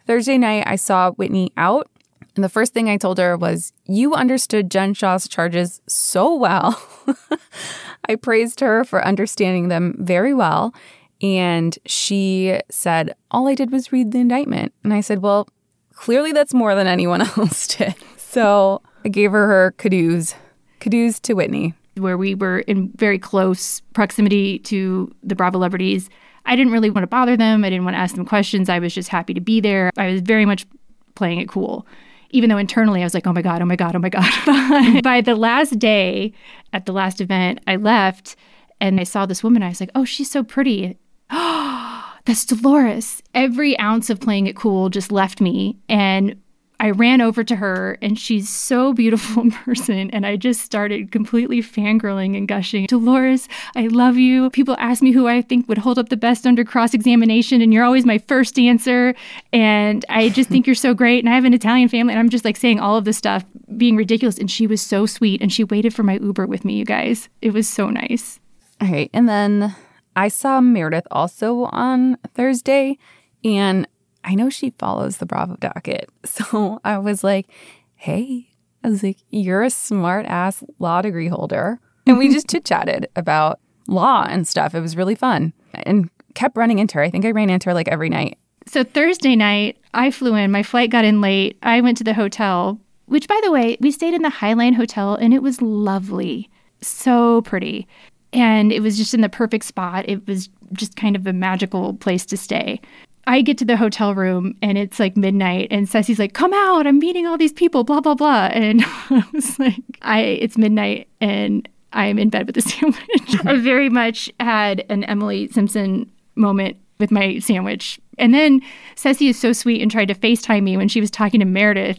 Thursday night, I saw Whitney out. And the first thing I told her was, You understood Jen Shah's charges so well. <laughs> I praised her for understanding them very well. And she said, All I did was read the indictment. And I said, Well, clearly that's more than anyone <laughs> else did. So I gave her her kudos. Kudos to Whitney. where we were in very close proximity to the Bravo celebrities. I didn't really want to bother them. I didn't want to ask them questions. I was just happy to be there. I was very much playing it cool. Even though internally I was like, oh my God, oh my God, oh my God. <laughs> By the last day at the last event, I left and I saw this woman. I was like, oh, she's so pretty. <gasps> That's Dolores. Every ounce of playing it cool just left me. And I ran over to her, and she's so beautiful <laughs> in person. And I just started completely fangirling and gushing. Dolores, I love you. People ask me who I think would hold up the best under cross examination, and you're always my first answer. And I just think you're so great. And I have an Italian family, and I'm just like saying all of this stuff, being ridiculous. And she was so sweet, and she waited for my Uber with me, you guys. It was so nice. Right. And then I saw Meredith also on Thursday, and I know she follows the Bravo docket. <laughs> So I was like, hey, I was like, you're a smart ass law degree holder. And we just <laughs> chit chatted about law and stuff. It was really fun and kept running into her. I think I ran into her like every night. So Thursday night, I flew in. My flight got in late. I went to the hotel, which, by the way, we stayed in the Highline Hotel and it was lovely. So pretty. and it was just in the perfect spot. It was just kind of a magical place to stay. I get to the hotel room and it's like midnight and Ceci's like, come out, I'm meeting all these people, blah, blah, blah. <laughs> And I was like, I it's midnight and I'm in bed with a <laughs> sandwich. I <laughs> very much had an Emily Simpson moment with my sandwich. And then Ceci is so sweet and tried to FaceTime me when she was talking to Meredith.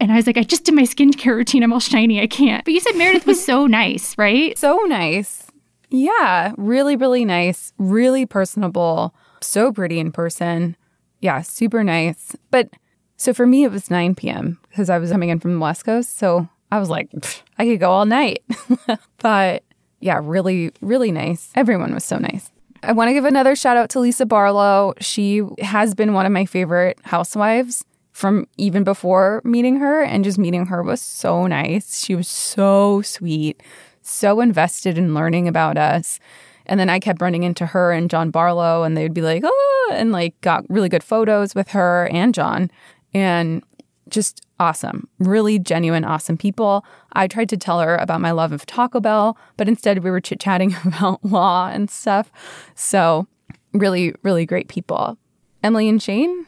And I was like, I just did my skincare routine. I'm all shiny. I can't. But you said Meredith was so nice, right? So nice. Yeah, really, really nice, really personable, so pretty in person. Yeah, super nice. But so for me, it was 9 p.m. because I was coming in from the West Coast. So I was like, I could go all night. <laughs> but yeah, really, really nice. Everyone was so nice. I want to give another shout out to Lisa Barlow. She has been one of my favorite housewives from even before meeting her, and just meeting her was so nice. She was so sweet, so invested in learning about us. And then I kept running into her and John Barlow, and they'd be like, oh, and like got really good photos with her and John. And just awesome, really genuine, awesome people. I tried to tell her about my love of Taco Bell, but instead we were chit chatting <laughs> about law and stuff. So, really, really great people. Emily and Shane?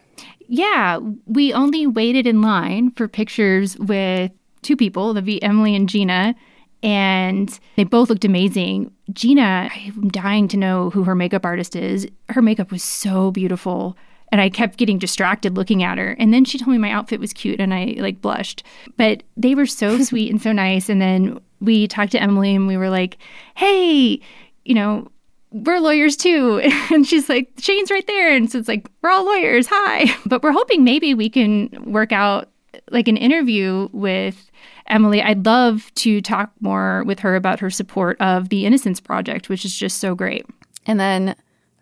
Yeah, we only waited in line for pictures with two people, the V Emily and Gina and they both looked amazing. Gina, I'm dying to know who her makeup artist is. Her makeup was so beautiful. And I kept getting distracted looking at her. And then she told me my outfit was cute and I like blushed. But they were so <laughs> sweet and so nice. And then we talked to Emily and we were like, hey, you know, we're lawyers too. <laughs> And she's like, Shane's right there. And so it's like, we're all lawyers. Hi. <laughs> But we're hoping maybe we can work out like an interview with Emily, I'd love to talk more with her about her support of the Innocence Project, which is just so great. And then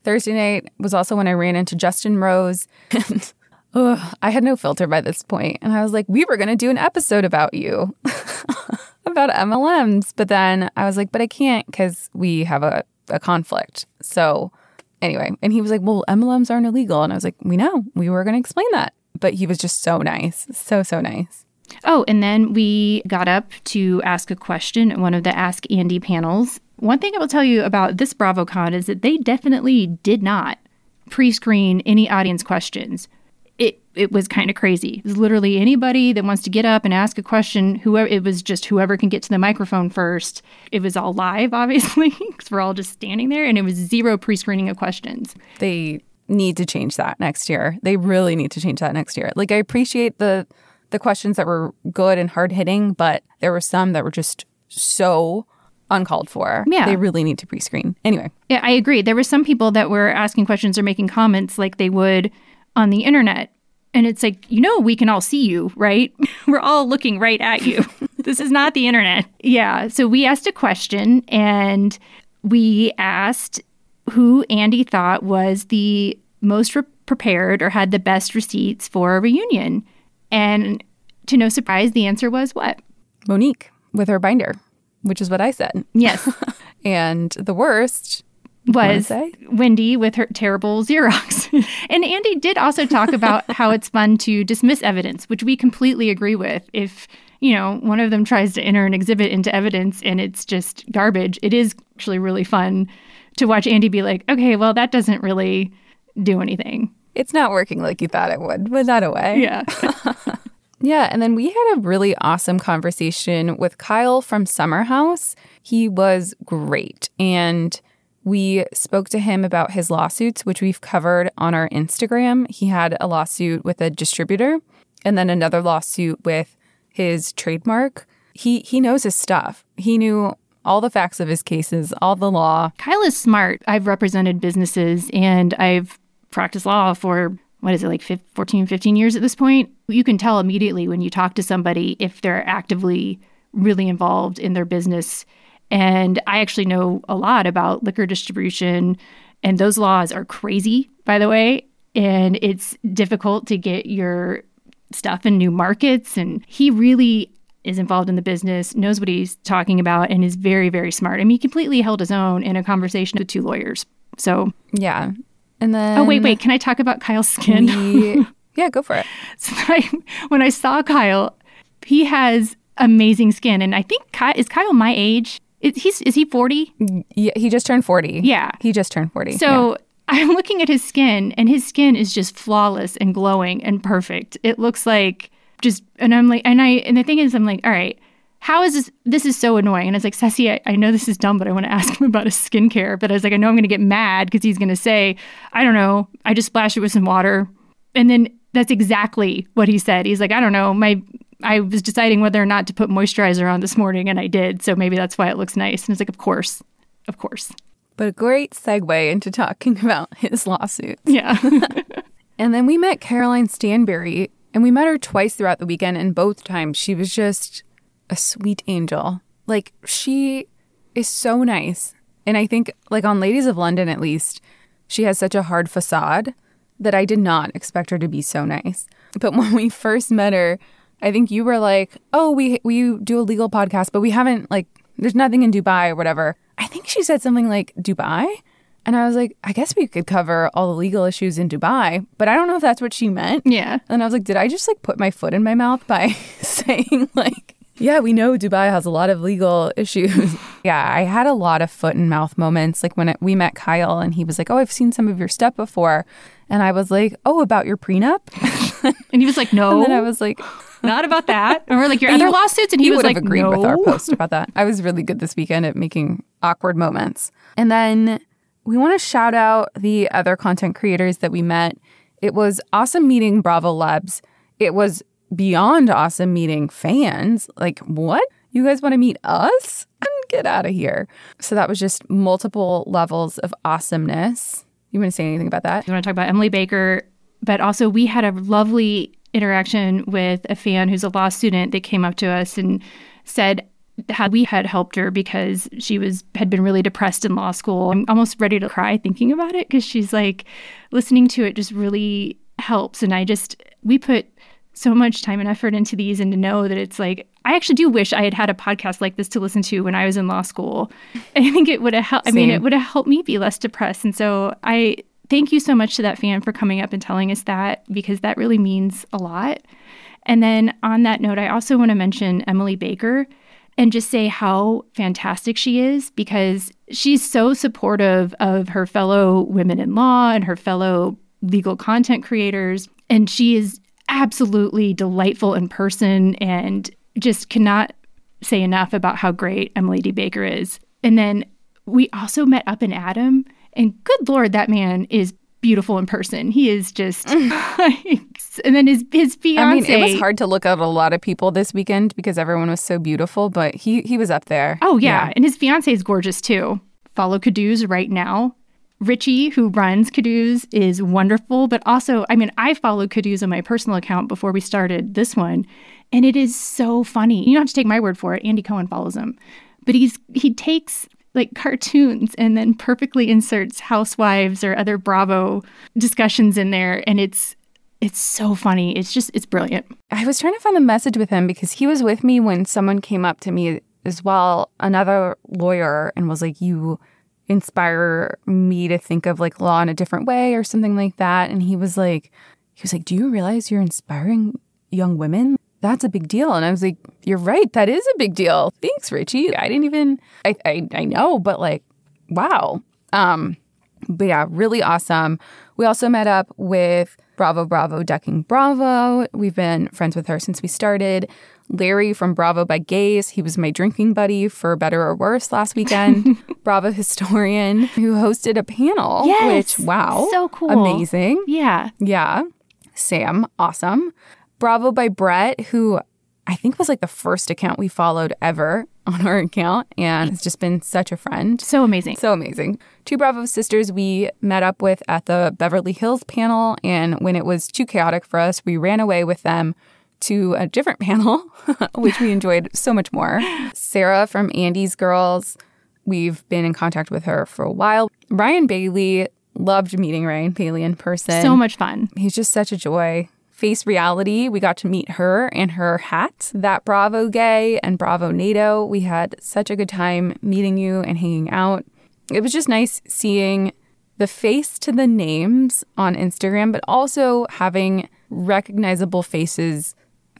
Thursday night was also when I ran into Justin Rose. And <laughs> ugh, I had no filter by this point. And I was like, we were going to do an episode about you, <laughs> about MLMs. But then I was like, but I can't because we have a, a conflict. So anyway, and he was like, well, MLMs aren't illegal. And I was like, we know, we were going to explain that. But he was just so nice. So, so nice. Oh, and then we got up to ask a question at one of the Ask Andy panels. One thing I will tell you about this BravoCon is that they definitely did not pre-screen any audience questions. It it was kind of crazy. It was literally anybody that wants to get up and ask a question. Whoever it was, just whoever can get to the microphone first. It was all live, <laughs> obviously, because we're all just standing there, and it was zero pre-screening of questions. They need to change that next year. They really need to change that next year. Like I appreciate the the questions that were good and hard hitting, but there were some that were just so uncalled for. Yeah. They really need to pre screen. Anyway. Yeah, I agree. There were some people that were asking questions or making comments like they would on the internet. And it's like, you know, we can all see you, right? <laughs> we're all looking right at you. <laughs> this is not the internet. Yeah. So we asked a question and we asked who Andy thought was the most re- prepared or had the best receipts for a reunion. And to no surprise, the answer was what? Monique with her binder, which is what I said. Yes. <laughs> and the worst was Wendy with her terrible Xerox. <laughs> and Andy did also talk about <laughs> how it's fun to dismiss evidence, which we completely agree with. If, you know, one of them tries to enter an exhibit into evidence and it's just garbage, it is actually really fun to watch Andy be like, okay, well, that doesn't really do anything it's not working like you thought it would, but not away. Yeah. <laughs> yeah. And then we had a really awesome conversation with Kyle from Summer House. He was great. And we spoke to him about his lawsuits, which we've covered on our Instagram. He had a lawsuit with a distributor and then another lawsuit with his trademark. He he knows his stuff. He knew all the facts of his cases, all the law. Kyle is smart. I've represented businesses and I've practiced law for what is it like 15, 14 15 years at this point? You can tell immediately when you talk to somebody if they're actively really involved in their business. And i actually know a lot about liquor distribution and those laws are crazy by the way. And it's difficult to get your stuff in new markets. And he really is involved in the business knows what he's talking about and is very very smart. I mean, he completely held his own in a conversation with two lawyers. So yeah and then Oh wait, wait, can I talk about Kyle's skin? We, <laughs> yeah, go for it. so I, when I saw Kyle, he has amazing skin and I think Kyle, is Kyle my age? Is, he's, is he 40? Yeah, he just turned 40. Yeah. He just turned 40. So yeah. I'm looking at his skin, and his skin is just flawless and glowing and perfect. It looks like just, and I'm like, and I, and the thing is, I'm like, all right, how is this? This is so annoying. And I was like, Ceci, I, I know this is dumb, but I want to ask him about his skincare. But I was like, I know I'm going to get mad because he's going to say, I don't know, I just splashed it with some water. And then that's exactly what he said. He's like, I don't know, my, I was deciding whether or not to put moisturizer on this morning, and I did. So maybe that's why it looks nice. And it's like, of course, of course. But a great segue into talking <laughs> about his lawsuit. Yeah. <laughs> and then we met Caroline Stanbury, and we met her twice throughout the weekend, and both times she was just a sweet angel. Like, she is so nice. And I think, like, on Ladies of London at least, she has such a hard facade that I did not expect her to be so nice. But <laughs> when we first met her, I think you were like, "Oh, we we do a legal podcast, but we haven't like there's nothing in Dubai or whatever." I think she said something like Dubai, and I was like, "I guess we could cover all the legal issues in Dubai," but I don't know if that's what she meant. Yeah. And I was like, "Did I just like put my foot in my mouth by <laughs> saying like yeah, we know Dubai has a lot of legal <laughs> issues. yeah, I had a lot of foot and mouth moments. Like when it, we met Kyle and he was like, Oh, I've seen some of your stuff before. And I was like, Oh, about your prenup? <laughs> and he was like, No. And then I was like, <laughs> Not about that. And we're like, Your other lawsuits? And he, he was would like, have agreed no. with our post about that. I was really good this weekend at making awkward moments. And then we want to shout out the other content creators that we met. It was awesome meeting Bravolebs. It was beyond awesome meeting fans. Like, what? You guys want to meet us? And get out of here. So that was just multiple levels of awesomeness. You want to say anything about that? You want to talk about Emily Baker, but also we had a lovely interaction with a fan who's a law student that came up to us and said how we had helped her because she was had been really depressed in law school. I'm almost ready to cry thinking about it because she's like listening to it just really helps and I just we put so much time and effort into these and to know that it's like I actually do wish I had had a podcast like this to listen to when I was in law school. <laughs> I think it would have helped. I mean, it would have helped me be less depressed. And so I thank you so much to that fan for coming up and telling us that because that really means a lot. And then on that note, I also want to mention Emily Baker and just say how fantastic she is because she's so supportive of her fellow women in law and her fellow legal content creators. And she is absolutely delightful in person and just cannot say enough about how great Emily D. Baker is. And then we also met up in Adam, and good lord, that man is beautiful in person. He is just, <laughs> <laughs> and then his his fiance. I mean, it was hard to look at a lot of people this weekend because everyone was so beautiful, but he he was up there. Oh yeah, and his fiance is gorgeous too. Follow Caduce right now. Richie, who runs Caduce, is wonderful, but also, I mean, I followed Caduce on my personal account before we started this one, and it is so funny. You don't have to take my word for it. Andy Cohen follows him, but he's he takes like cartoons and then perfectly inserts housewives or other Bravo discussions in there, and it's it's so funny. It's just it's brilliant. I was trying to find the message with him because he was with me when someone came up to me as well, another lawyer, and was like, You inspire me to think of like law in a different way or something like that. And he was like, he was like, Do you realize you're inspiring young women? That's a big deal. And I was like, You're right, that is a big deal. Thanks, Richie. I didn't even I I, I know, but like, wow. Um, but yeah, really awesome. We also met up with Bravo Bravo Ducking Bravo. We've been friends with her since we started. Larry from Bravo by Gaze. He was my drinking buddy for better or worse last weekend. <laughs> Bravo historian who hosted a panel, Yes. which wow, So cool. amazing. Yeah. Yeah. Sam, awesome. Bravo by Brett, who I think was like the first account we followed ever <laughs> on our account and has just been such a friend. So amazing. So amazing. Two Bravo sisters we met up with at the Beverly Hills panel. And when it was too chaotic for us, we ran away with them to a different panel, <laughs> which we enjoyed so much more. Sarah from Andy's Girls, we've been in contact with her for a while. Ryan Bailey, loved meeting Ryan Bailey in person. So much fun. He's just such a joy. Face Reality, we got to meet her and her hat. That Bravo Gay and Bravo NATO, we had such a good time meeting you and hanging out. It was just nice seeing the face to the names on Instagram, but also having recognizable faces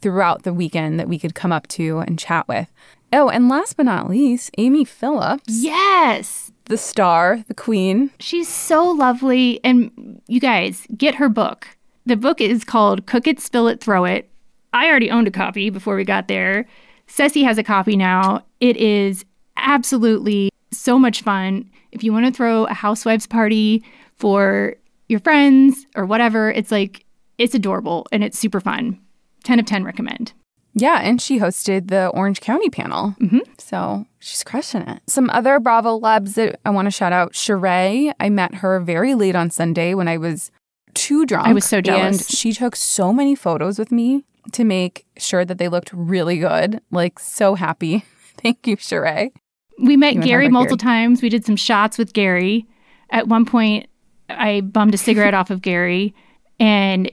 throughout the weekend that we could come up to and chat with. Oh, and last but not least, Amy Phillips, Yes. the star, the queen. She's so lovely. And you guys, get her book. The book is called Cook It, Spill It, Throw It. I already owned a copy before we got there. Ceci has a copy now. It is absolutely so much fun. If you want to throw a housewife's party for your friends or whatever, it's like, it's adorable and it's super fun. 10 of 10 recommend. Yeah, and she hosted the Orange County panel. Mm-hmm. So she's crushing it. Some other Bravolebs that I want to shout out Sheree. I met her very late on Sunday when I was too drunk. I was so jealous. And she took so many photos with me to make sure that they looked really good. Like, so happy. <laughs> Thank you, Sheree. We met You Gary multiple times. We did some shots with Gary. At one point, I bummed a cigarette <laughs> off of Gary, and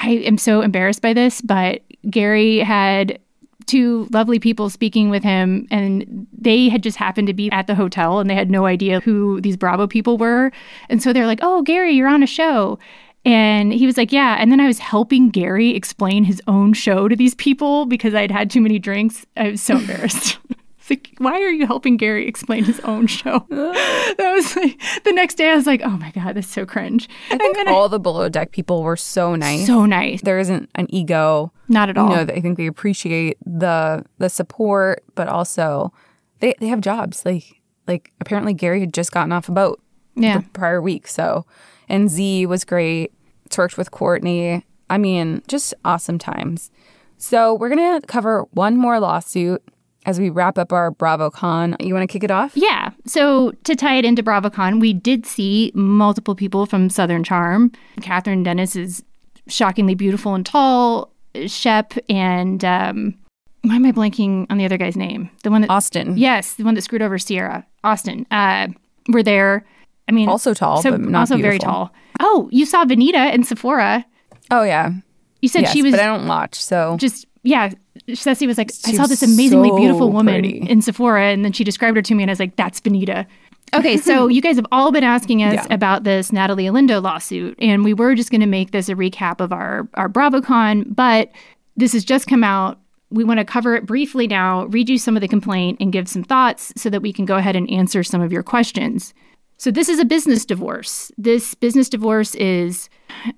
I am so embarrassed by this, but Gary had two lovely people speaking with him, and they had just happened to be at the hotel and they had no idea who these Bravo people were. And so they're like, Oh, Gary, you're on a show. And he was like, Yeah. And then I was helping Gary explain his own show to these people because I'd had too many drinks. I was so embarrassed. <laughs> Like, why are you helping Gary explain his own show? <laughs> <laughs> that was like the next day. I was like, oh my god, that's so cringe. I think all the below deck people were so nice. So nice. There isn't an ego. Not at all. You know, I think they appreciate the the support, but also they they have jobs. Like like apparently Gary had just gotten off a boat Yeah. the prior week. So and Z was great. Worked with Courtney. I mean, just awesome times. So we're gonna cover one more lawsuit as we wrap up our BravoCon. You want to kick it off? Yeah. So to tie it into BravoCon, we did see multiple people from Southern Charm. Kathryn Dennis is shockingly beautiful and tall. Shep and um, why am I blanking on the other guy's name? The one that Austin. Yes, the one that screwed over Ciara. Austin. Uh, were there. I mean, Also tall, so but not also very tall. Oh, you saw Venita and Sephora. Oh yeah. You said yes, she was but I don't watch, so just yeah. Ceci was like, I saw this amazingly so beautiful woman pretty. in Sephora, and then she described her to me, and I was like, that's Venita. Okay, so <laughs> you guys have all been asking us Yeah. about this Naomie Olindo lawsuit, and we were just going to make this a recap of our our BravoCon, but this has just come out. We want to cover it briefly now, read you some of the complaint, and give some thoughts so that we can go ahead and answer some of your questions. So this is a business divorce. This business divorce is,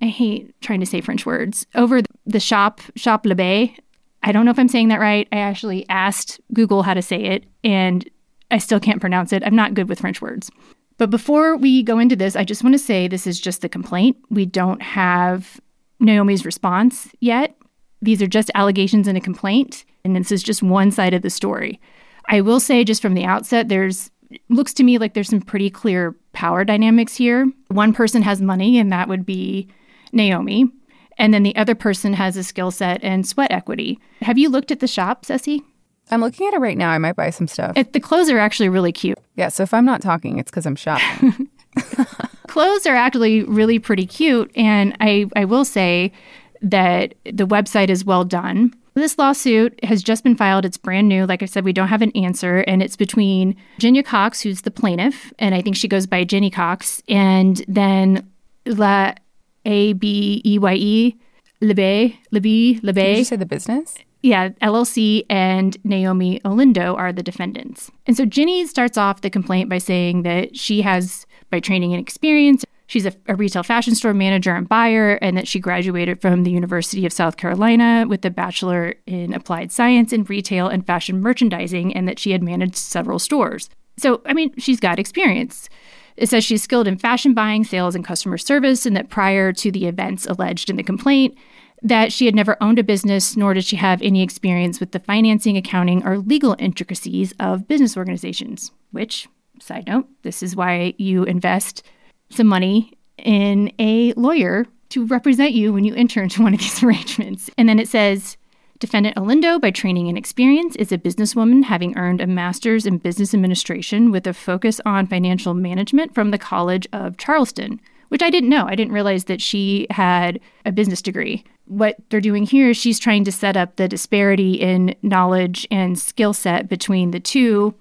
I hate trying to say French words, over the shop, Shop Le Bay. I don't know if I'm saying that right. I actually asked Google how to say it, and I still can't pronounce it. I'm not good with French words. But before we go into this, I just want to say this is just the complaint. We don't have Naomie's response yet. These are just allegations in a complaint, and this is just one side of the story. I will say just from the outset, there's looks to me like there's some pretty clear power dynamics here. One person has money, and that would be Naomi. And then the other person has a skill set and sweat equity. Have you looked at the shop, Ceci? I'm looking at it right now. I might buy some stuff. It, the clothes are actually really cute. yeah, so if I'm not talking, it's because I'm shopping. <laughs> <laughs> Clothes are actually really pretty cute. And I, I will say that the website is well done. This lawsuit has just been filed. It's brand new. Like I said, we don't have an answer. And it's between Virginia Cox, who's the plaintiff, and I think she goes by Jenny Cox, and then La A B E Y E, Lebe, Lebe, Did you say the business? Yeah, LLC and Naomie Olindo are the defendants. And so Ginny starts off the complaint by saying that she has, by training and experience, she's a, a retail fashion store manager and buyer, and that she graduated from the University of South Carolina with a bachelor in applied science in retail and fashion merchandising, and that she had managed several stores. So, I mean, she's got experience. It says she's skilled in fashion buying, sales, and customer service, and that prior to the events alleged in the complaint, that she had never owned a business, nor did she have any experience with the financing, accounting, or legal intricacies of business organizations. Which, side note, this is why you invest some money in a lawyer to represent you when you enter into one of these <laughs> arrangements. And then it says, Defendant Olindo, by training and experience, is a businesswoman having earned a master's in business administration with a focus on financial management from the College of Charleston, which I didn't know. I didn't realize that she had a business degree. What they're doing here is she's trying to set up the disparity in knowledge and skill set between the two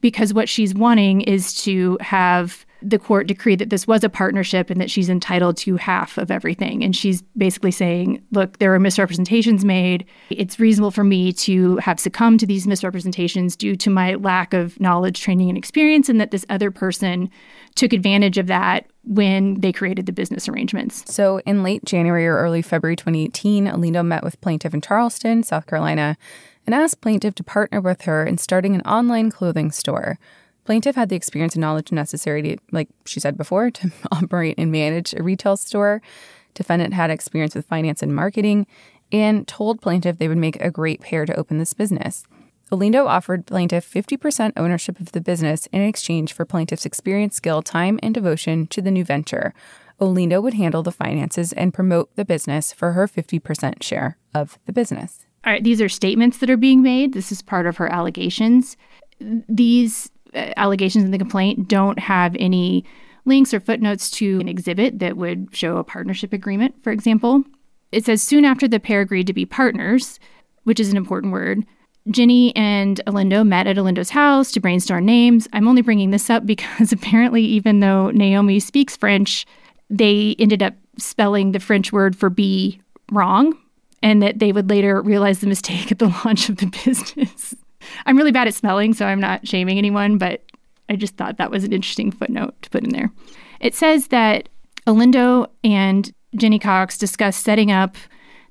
because what she's wanting is to have the court decreed that this was a partnership and that she's entitled to half of everything. And she's basically saying, look, there are misrepresentations made. It's reasonable for me to have succumbed to these misrepresentations due to my lack of knowledge, training, and experience, and that this other person took advantage of that when they created the business arrangements. So, in late January or early February 2018, Olindo met with plaintiff in Charleston, South Carolina, and asked plaintiff to partner with her in starting an online clothing store. Plaintiff had the experience and knowledge necessary to, like she said before, to <laughs> operate and manage a retail store. Defendant had experience with finance and marketing and told plaintiff they would make a great pair to open this business. Olindo offered plaintiff 50% ownership of the business in exchange for plaintiff's experience, skill, time, and devotion to the new venture. Olindo would handle the finances and promote the business for her 50% share of the business. All right, these are statements that are being made. This is part of her allegations. These Uh, allegations in the complaint don't have any links or footnotes to an exhibit that would show a partnership agreement, for example. It says soon after the pair agreed to be partners, which is an important word, Ginny and Olindo met at Olindo's house to brainstorm names. I'm only bringing this up because <laughs> apparently, even though Naomie speaks French, they ended up spelling the French word for bee wrong, and that they would later realize the mistake at the <laughs> launch of the business. I'm really bad at spelling, so I'm not shaming anyone, but I just thought that was an interesting footnote to put in there. It says that Olindo and Jenny Cox discussed setting up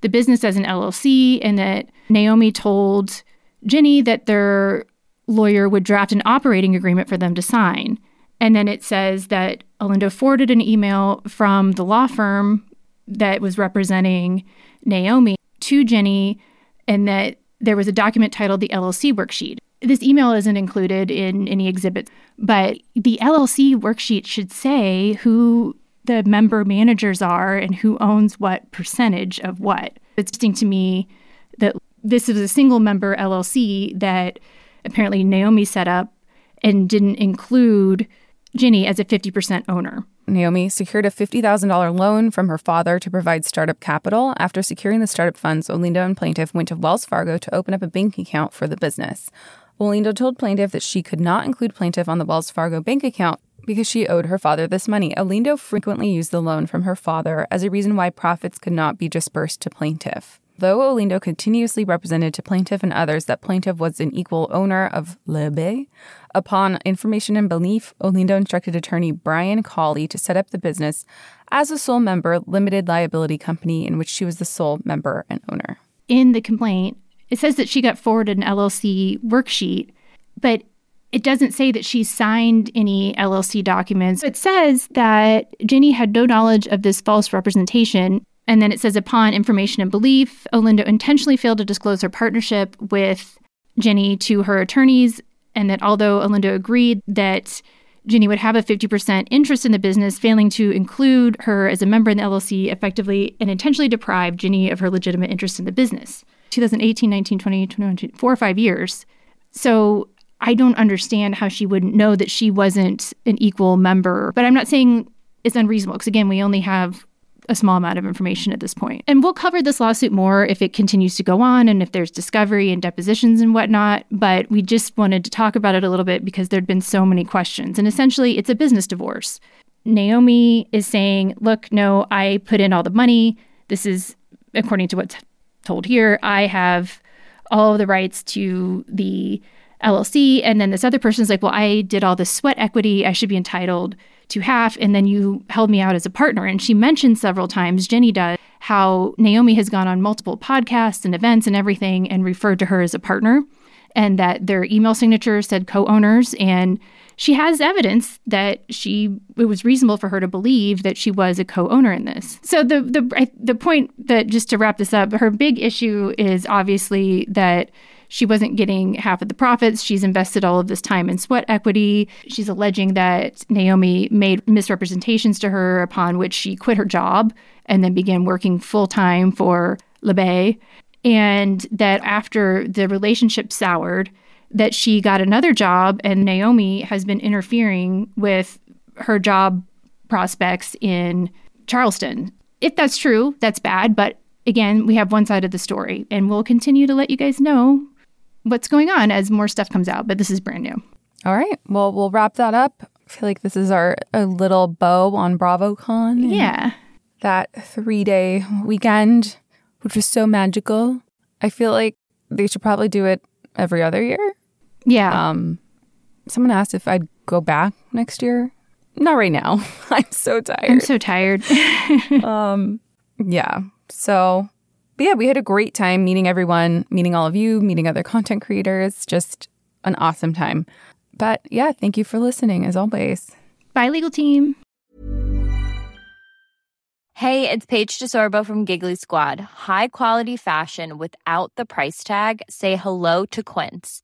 the business as an LLC and that Naomie told Jenny that their lawyer would draft an operating agreement for them to sign. And then it says that Olindo forwarded an email from the law firm that was representing Naomie to Jenny and that there was a document titled the LLC worksheet. This email isn't included in any exhibits, but the LLC worksheet should say who the member managers are and who owns what percentage of what. It's interesting to me that this is a single member LLC that apparently Naomie set up and didn't include Ginny as a 50% owner. Naomie secured a $50,000 loan from her father to provide startup capital. After securing the startup funds, Olindo and plaintiff went to Wells Fargo to open up a bank account for the business. Olindo told plaintiff that she could not include plaintiff on the Wells Fargo bank account because she owed her father this money. Olindo frequently used the loan from her father as a reason why profits could not be dispersed to plaintiff. Though Olindo continuously represented to plaintiff and others that plaintiff was an equal owner of Le Bay, upon information and belief, Olindo instructed attorney Brian Cawley to set up the business as a sole member limited liability company in which she was the sole member and owner. In the complaint, it says that she got forwarded an LLC worksheet, but it doesn't say that she signed any LLC documents. It says that Ginny had no knowledge of this false representation and then it says, upon information and belief, Olindo intentionally failed to disclose her partnership with Jenny to her attorneys, and that although Olindo agreed that Jenny would have a 50% interest in the business, failing to include her as a member in the LLC effectively and intentionally deprived Jenny of her legitimate interest in the business. 2018, 19, 20, 21, four or five years. So I don't understand how she wouldn't know that she wasn't an equal member. But I'm not saying it's unreasonable because, again, we only have a small amount of information at this point. And we'll cover this lawsuit more if it continues to go on and if there's discovery and depositions and whatnot. But we just wanted to talk about it a little bit because there'd been so many questions. And essentially, it's a business divorce. Naomie is saying, Look, no, I put in all the money. This is according to what's told here. I have all of the rights to the LLC. And then this other person is like, Well, I did all this sweat equity. I should be entitled to half, and then you held me out as a partner. And she mentioned several times, Jenny does, how Naomie has gone on multiple podcasts and events and everything and referred to her as a partner, and that their email signature said co owners. And she has evidence that she it was reasonable for her to believe that she was a co-owner in this. So the the the point that just to wrap this up, her big issue is obviously that she wasn't getting half of the profits. She's invested all of this time in sweat equity. She's alleging that Naomie made misrepresentations to her upon which she quit her job and then began working full time for LeBay. And that after the relationship soured, that she got another job and Naomie has been interfering with her job prospects in Charleston. If that's true, that's bad. But again, we have one side of the story, and we'll continue to let you guys know what's going on as more stuff comes out, but this is brand new. All right. Well, we'll wrap that up. I feel like this is our a little bow on BravoCon. Yeah. That three day weekend, which was so magical. I feel like they should probably do it every other year. Yeah. Um, someone asked if I'd go back next year. Not right now. <laughs> I'm so tired. I'm so tired. <laughs> um, yeah. So, but yeah, we had a great time meeting everyone, meeting all of you, meeting other content creators. Just an awesome time. But yeah, thank you for listening as always. Bye, legal team. Hey, it's Paige DeSorbo from Giggly Squad. High quality fashion without the price tag. Say hello to Quince.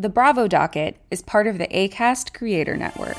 The Bravo Docket is part of the ACAST Creator Network.